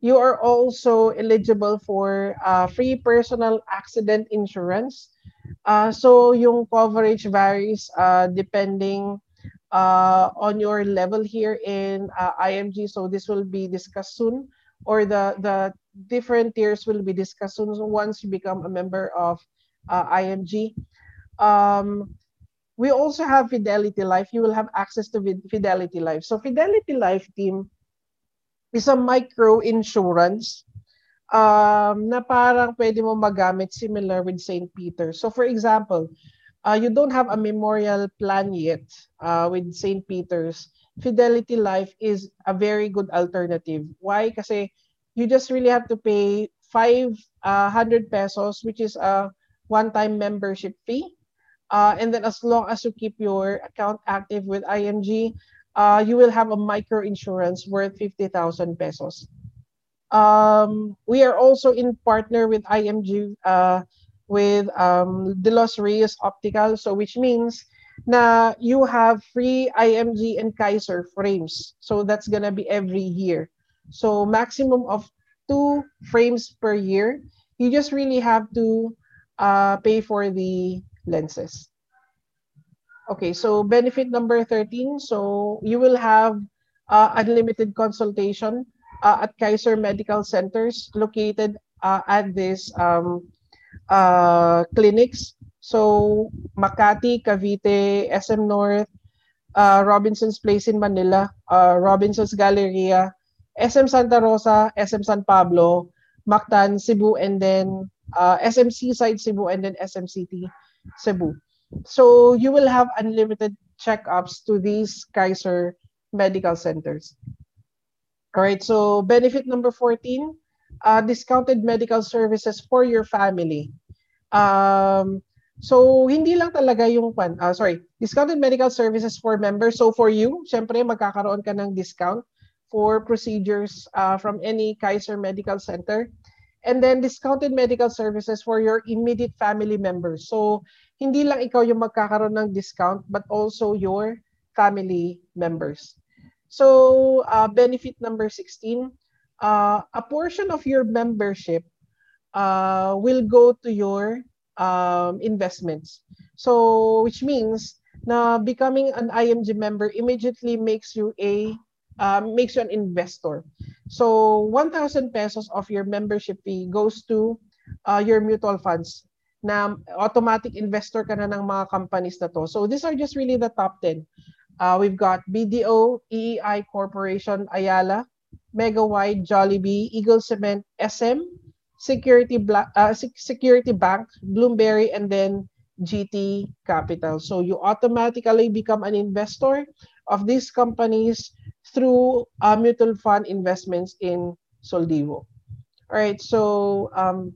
Speaker 1: you are also eligible for uh, free personal accident insurance. Uh, so yung coverage varies uh, depending uh, on your level here in uh, IMG. So this will be discussed soon or the the different tiers will be discussed soon once you become a member of uh, IMG. Um, we also have Fidelity Life. You will have access to Fidelity Life. So Fidelity Life team is a micro insurance um, na parang pwede mo magamit similar with St. Peter. So for example, uh, you don't have a memorial plan yet uh, with St. Peter's. Fidelity Life is a very good alternative. Why? Kasi you just really have to pay 500 uh, pesos, which is a one-time membership fee. Uh, and then as long as you keep your account active with IMG, uh, you will have a micro insurance worth 50,000 pesos. Um, we are also in partner with IMG uh, with um, De Los Reyes Optical, so which means na you have free IMG and Kaiser frames. So that's gonna be every year. So maximum of two frames per year. You just really have to uh, pay for the lenses. Okay, so benefit number 13. So you will have uh, unlimited consultation uh, at Kaiser Medical Centers located uh, at this um, uh, clinics. So Makati, Cavite, SM North, uh, Robinson's Place in Manila, uh, Robinson's Galleria, SM Santa Rosa, SM San Pablo, Mactan, Cebu, and then uh, SM Seaside Cebu, and then SM City Cebu. So you will have unlimited checkups to these Kaiser medical centers. All right, so benefit number 14, uh, discounted medical services for your family. Um, so hindi lang talaga yung uh, sorry, discounted medical services for members. So for you, syempre magkakaroon ka ng discount for procedures uh, from any Kaiser Medical Center. And then discounted medical services for your immediate family members. So hindi lang ikaw yung magkakaroon ng discount but also your family members. So uh, benefit number 16, uh, a portion of your membership uh, will go to your um, investments. So which means na becoming an IMG member immediately makes you a um, makes you an investor. So 1,000 pesos of your membership fee goes to uh, your mutual funds na automatic investor ka na ng mga companies na to. So these are just really the top 10. Uh, we've got BDO, EEI Corporation, Ayala, Megawide, Jollibee, Eagle Cement, SM, Security, Bla- uh, Security Bank, Bloomberry, and then GT Capital. So you automatically become an investor of these companies through uh, mutual fund investments in Soldivo. All right, so um,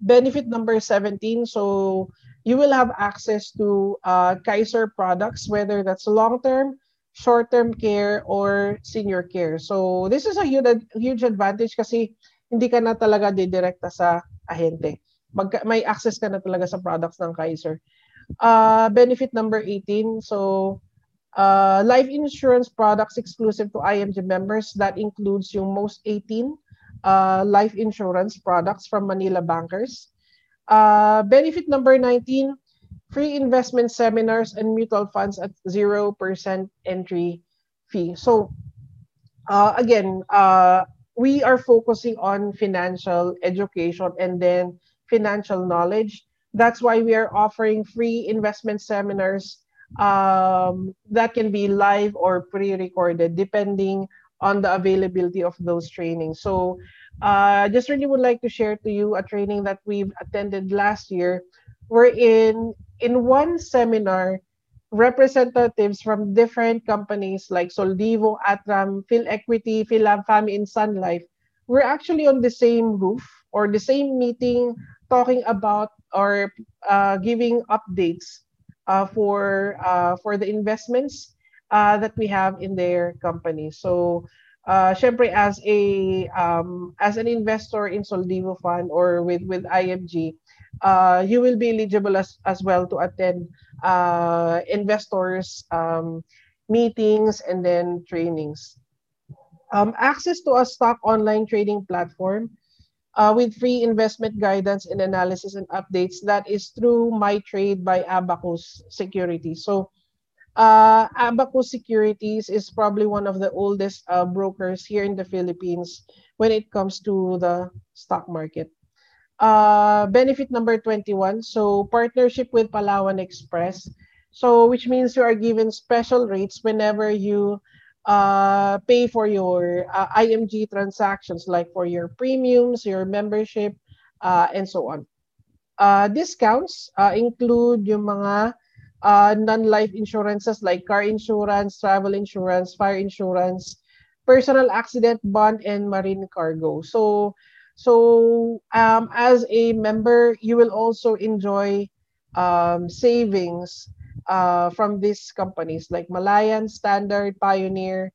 Speaker 1: benefit number 17. So you will have access to uh, Kaiser products, whether that's long-term, short-term care, or senior care. So this is a huge, huge advantage kasi hindi ka na talaga didirekta sa ahente. Mag, may access ka na talaga sa products ng Kaiser. Uh, benefit number 18. So uh, life insurance products exclusive to IMG members. That includes yung most 18 uh, life insurance products from Manila Bankers. Uh, benefit number 19, free investment seminars and mutual funds at 0% entry fee. So uh, again, uh, we are focusing on financial education and then financial knowledge. That's why we are offering free investment seminars um, that can be live or pre-recorded depending on the availability of those trainings. So I uh, just really would like to share to you a training that we've attended last year wherein in one seminar, representatives from different companies like Soldivo, Atram, Phil Equity, Philab Family, and Sun Life were actually on the same roof or the same meeting talking about or uh, giving updates uh, for uh, for the investments uh, that we have in their company. So, uh, syempre as a um, as an investor in Soldivo Fund or with with IMG, uh, you will be eligible as as well to attend uh, investors um, meetings and then trainings. Um, access to a stock online trading platform uh, with free investment guidance and analysis and updates. That is through My Trade by Abacus Security. So Uh, Abacus Securities is probably one of the oldest uh, brokers here in the Philippines when it comes to the stock market. Uh, benefit number 21, so partnership with Palawan Express. So which means you are given special rates whenever you uh, pay for your uh, IMG transactions, like for your premiums, your membership, uh, and so on. Uh, discounts uh, include yung mga uh, non-life insurances like car insurance, travel insurance, fire insurance, personal accident bond, and marine cargo. So, so um, as a member, you will also enjoy um, savings uh, from these companies like Malayan, Standard, Pioneer,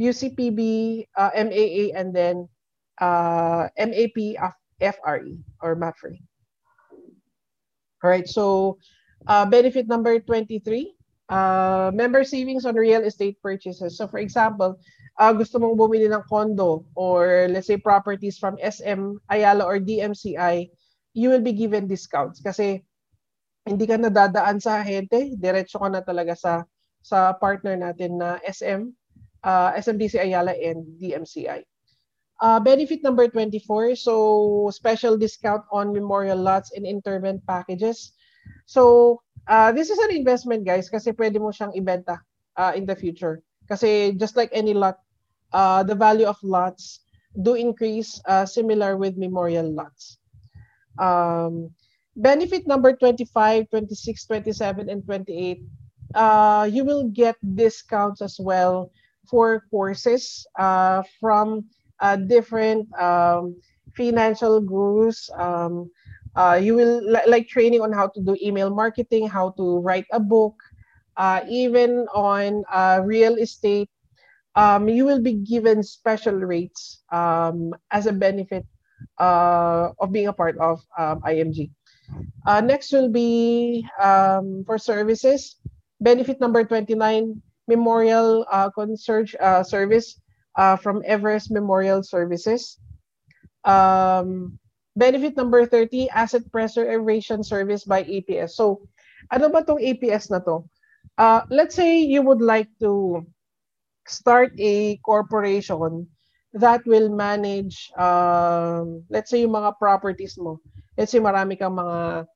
Speaker 1: UCPB, uh, MAA, and then uh, MAP FRE or MAFRE. All right, so uh, benefit number 23, uh, member savings on real estate purchases. So for example, uh, gusto mong bumili ng condo or let's say properties from SM, Ayala or DMCI, you will be given discounts kasi hindi ka nadadaan sa ahente, diretso ka na talaga sa sa partner natin na SM, uh, SMDC Ayala and DMCI. Uh, benefit number 24, so special discount on memorial lots and interment packages. So, uh, this is an investment guys kasi pwede mo siyang ibenta uh, in the future. Kasi just like any lot, uh, the value of lots do increase uh, similar with memorial lots. Um, benefit number 25, 26, 27, and 28, uh, you will get discounts as well for courses uh, from uh, different um, financial gurus. Um, uh, you will like training on how to do email marketing, how to write a book, uh, even on uh, real estate. Um, you will be given special rates um, as a benefit uh, of being a part of um, IMG. Uh, next will be um, for services. Benefit number 29, Memorial uh, Concierge Service from Everest Memorial Services. Um, benefit number 30, Asset Preservation Service by APS. So, ano ba tong APS na to? Uh, let's say you would like to start a corporation that will manage, um, let's say yung mga properties mo let's say marami kang mga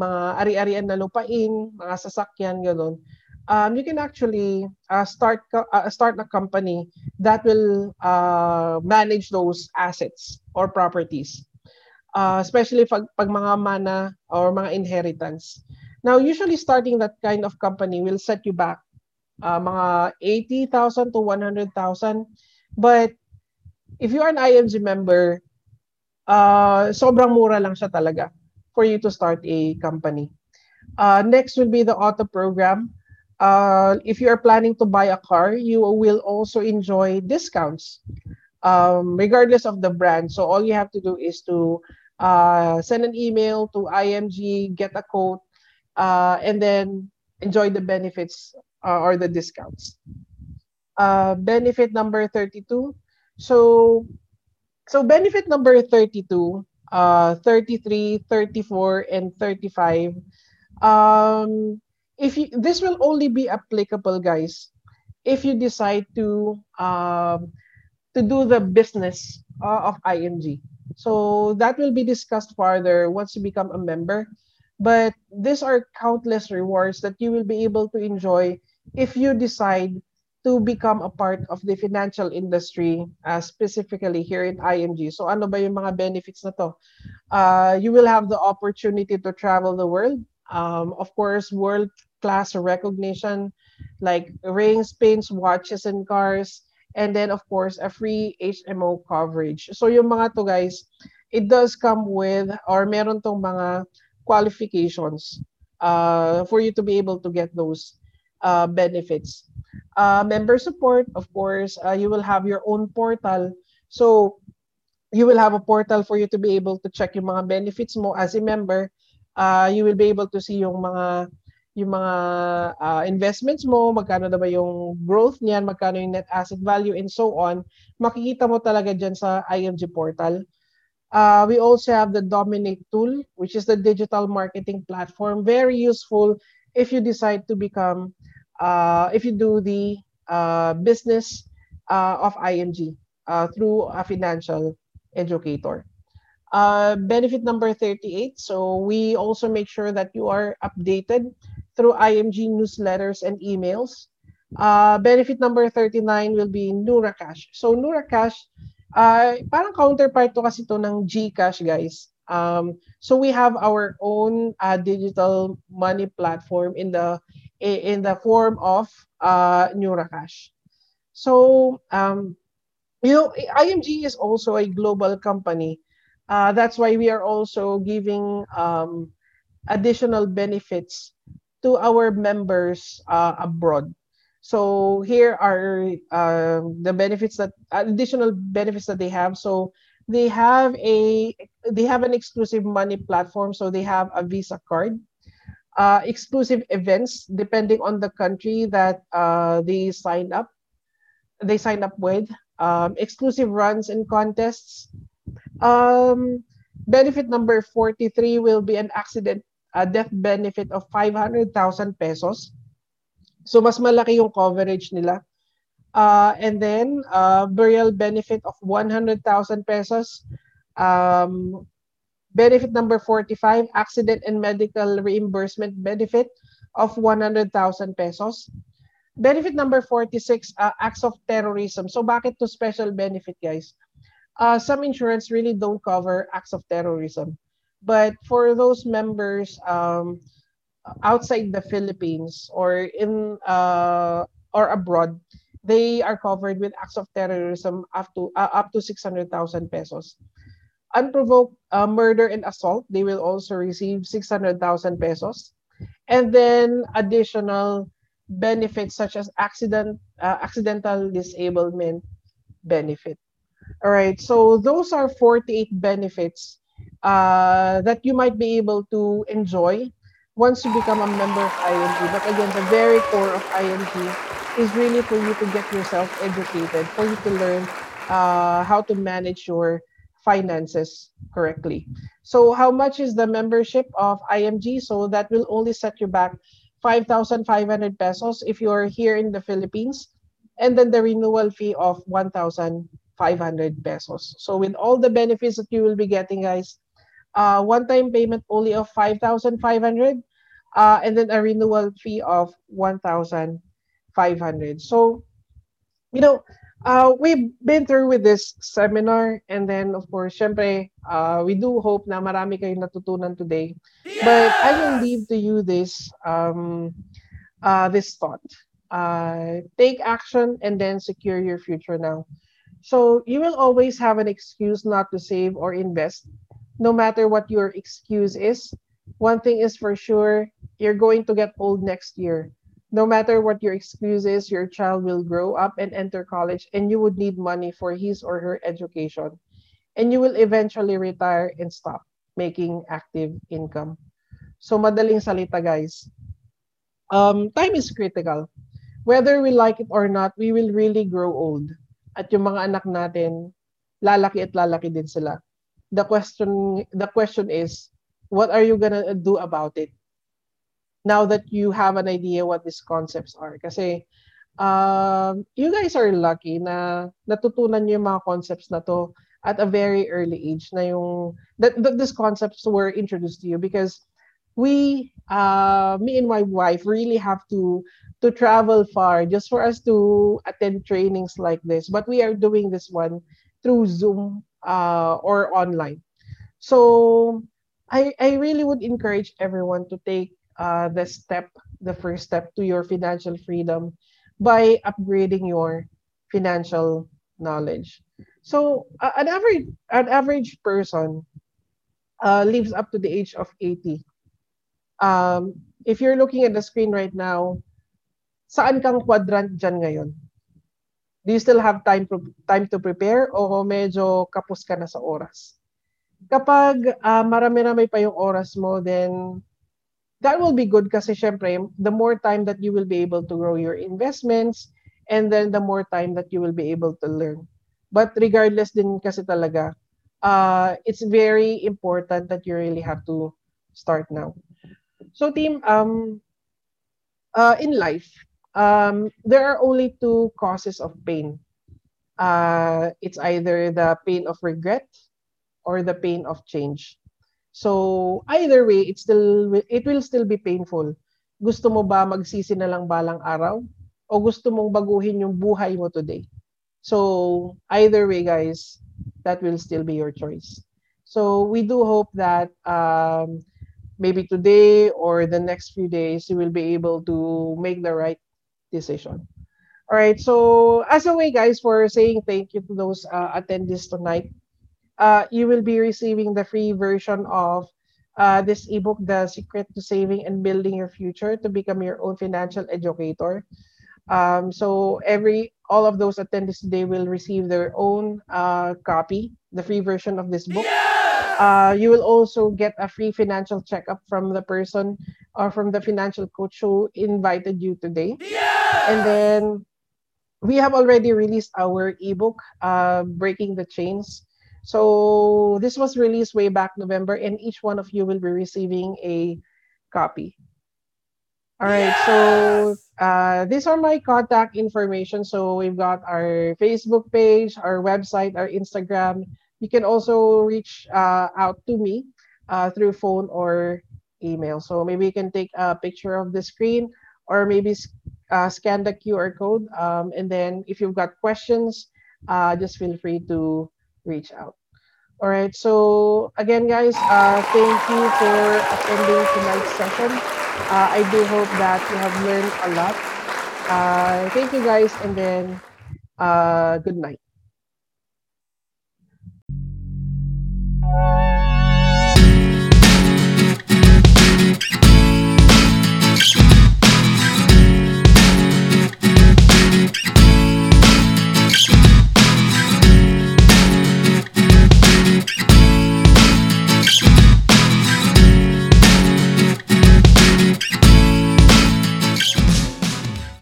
Speaker 1: mga ari-arian na lupain, mga sasakyan, gano'n, um, you can actually uh, start uh, start a company that will uh, manage those assets or properties. Uh, especially pag, pag mga mana or mga inheritance. Now, usually starting that kind of company will set you back uh, mga 80,000 to 100,000. But if you are an IMG member, uh, sobrang mura lang siya talaga for you to start a company. Uh, next will be the auto program. Uh, if you are planning to buy a car, you will also enjoy discounts um, regardless of the brand. So all you have to do is to uh, send an email to IMG, get a quote, uh, and then enjoy the benefits uh, or the discounts. Uh, benefit number 32. So so benefit number 32, uh, 33, 34, and 35, um, if you, this will only be applicable, guys, if you decide to um, to do the business uh, of IMG. So that will be discussed further once you become a member. But these are countless rewards that you will be able to enjoy if you decide to become a part of the financial industry, uh, specifically here in IMG. So ano ba yung mga benefits na to? Uh, you will have the opportunity to travel the world. Um, of course, world-class recognition like rings, pins, watches, and cars. And then, of course, a free HMO coverage. So yung mga to guys, it does come with or meron tong mga qualifications uh, for you to be able to get those uh, benefits. Uh, member support, of course, uh, you will have your own portal. So you will have a portal for you to be able to check yung mga benefits mo as a member. Uh, you will be able to see yung mga yung mga uh, investments mo, magkano na ba yung growth niyan, magkano yung net asset value, and so on. Makikita mo talaga dyan sa IMG portal. Uh, we also have the Dominate tool, which is the digital marketing platform. Very useful if you decide to become uh, if you do the uh, business uh, of IMG uh, through a financial educator. Uh, benefit number 38. So we also make sure that you are updated through IMG newsletters and emails. Uh, benefit number 39 will be NuraCash. So NuraCash, uh, parang counterpart to kasi to ng GCash, guys. Um, so we have our own uh, digital money platform in the in the form of uh, NuraCash. So um, you know, IMG is also a global company. Uh, that's why we are also giving um, additional benefits to our members uh, abroad. So here are uh, the benefits that additional benefits that they have. So they have a they have an exclusive money platform. So they have a Visa card, uh, exclusive events depending on the country that uh, they sign up. They sign up with um, exclusive runs and contests. Um, benefit number 43 will be an accident a death benefit of 500,000 pesos. So mas malaki yung coverage nila. Uh, and then uh, burial benefit of 100,000 pesos. Um, benefit number 45, accident and medical reimbursement benefit of 100,000 pesos. Benefit number 46, uh, acts of terrorism. So bakit to special benefit, guys? Uh, some insurance really don't cover acts of terrorism. But for those members um, outside the Philippines or in uh, or abroad, they are covered with acts of terrorism up to uh, up to 600,000 pesos. Unprovoked uh, murder and assault, they will also receive 600,000 pesos. And then additional benefits such as accident uh, accidental disablement benefit. All right, so those are 48 benefits uh, that you might be able to enjoy once you become a member of IMG. But again, the very core of IMG is really for you to get yourself educated, for you to learn uh, how to manage your finances correctly. So how much is the membership of IMG? So that will only set you back 5,500 pesos if you're here in the Philippines. And then the renewal fee of 1,500 pesos. So with all the benefits that you will be getting, guys, uh, one-time payment only of 5,500 uh, and then a renewal fee of 1,500. So, you know, uh, we've been through with this seminar and then of course, syempre, uh, we do hope na marami kayong natutunan today. Yes! But I will leave to you this um, uh, this thought. Uh, take action and then secure your future now. So you will always have an excuse not to save or invest no matter what your excuse is, one thing is for sure, you're going to get old next year. No matter what your excuse is, your child will grow up and enter college, and you would need money for his or her education. And you will eventually retire and stop making active income. So, madaling salita, guys. Um, time is critical. Whether we like it or not, we will really grow old. At yung mga anak natin, lalaki at lalaki din sila the question the question is what are you gonna do about it? Now that you have an idea what these concepts are. Kasi um, you guys are lucky na natutunan niyo yung mga concepts na to at a very early age na yung that, that these concepts were introduced to you because we uh, me and my wife really have to to travel far just for us to attend trainings like this. But we are doing this one through zoom uh, or online. So I, I really would encourage everyone to take uh, the step, the first step to your financial freedom by upgrading your financial knowledge. So uh, an average an average person uh, lives up to the age of 80. Um, if you're looking at the screen right now, saan kang quadrant dyan ngayon? Do you still have time time to prepare o medyo kapos ka na sa oras? Kapag uh, marami-rami pa yung oras mo, then that will be good kasi syempre, the more time that you will be able to grow your investments and then the more time that you will be able to learn. But regardless din kasi talaga, uh, it's very important that you really have to start now. So team, um, uh, in life, um, there are only two causes of pain. Uh, it's either the pain of regret or the pain of change. So either way, it still it will still be painful. Gusto mo ba magsisi na lang balang araw o gusto mong baguhin yung buhay mo today? So either way, guys, that will still be your choice. So we do hope that um, maybe today or the next few days you will be able to make the right decision. All right. So as a way, guys, for saying thank you to those uh, attendees tonight, uh, you will be receiving the free version of uh, this ebook, The Secret to Saving and Building Your Future to Become Your Own Financial Educator. Um, so every all of those attendees today will receive their own uh, copy, the free version of this book. Uh, you will also get a free financial checkup from the person or from the financial coach who invited you today. And then we have already released our ebook, uh, Breaking the Chains. So this was released way back November, and each one of you will be receiving a copy. All right, so uh, these are my contact information. So we've got our Facebook page, our website, our Instagram. You can also reach uh, out to me uh, through phone or email. So maybe you can take a picture of the screen or maybe uh, scan the QR code. Um, and then if you've got questions, uh, just feel free to reach out. All right. So again, guys, uh, thank you for attending tonight's session. Uh, I do hope that you have learned a lot. Uh, thank you, guys, and then uh, good night.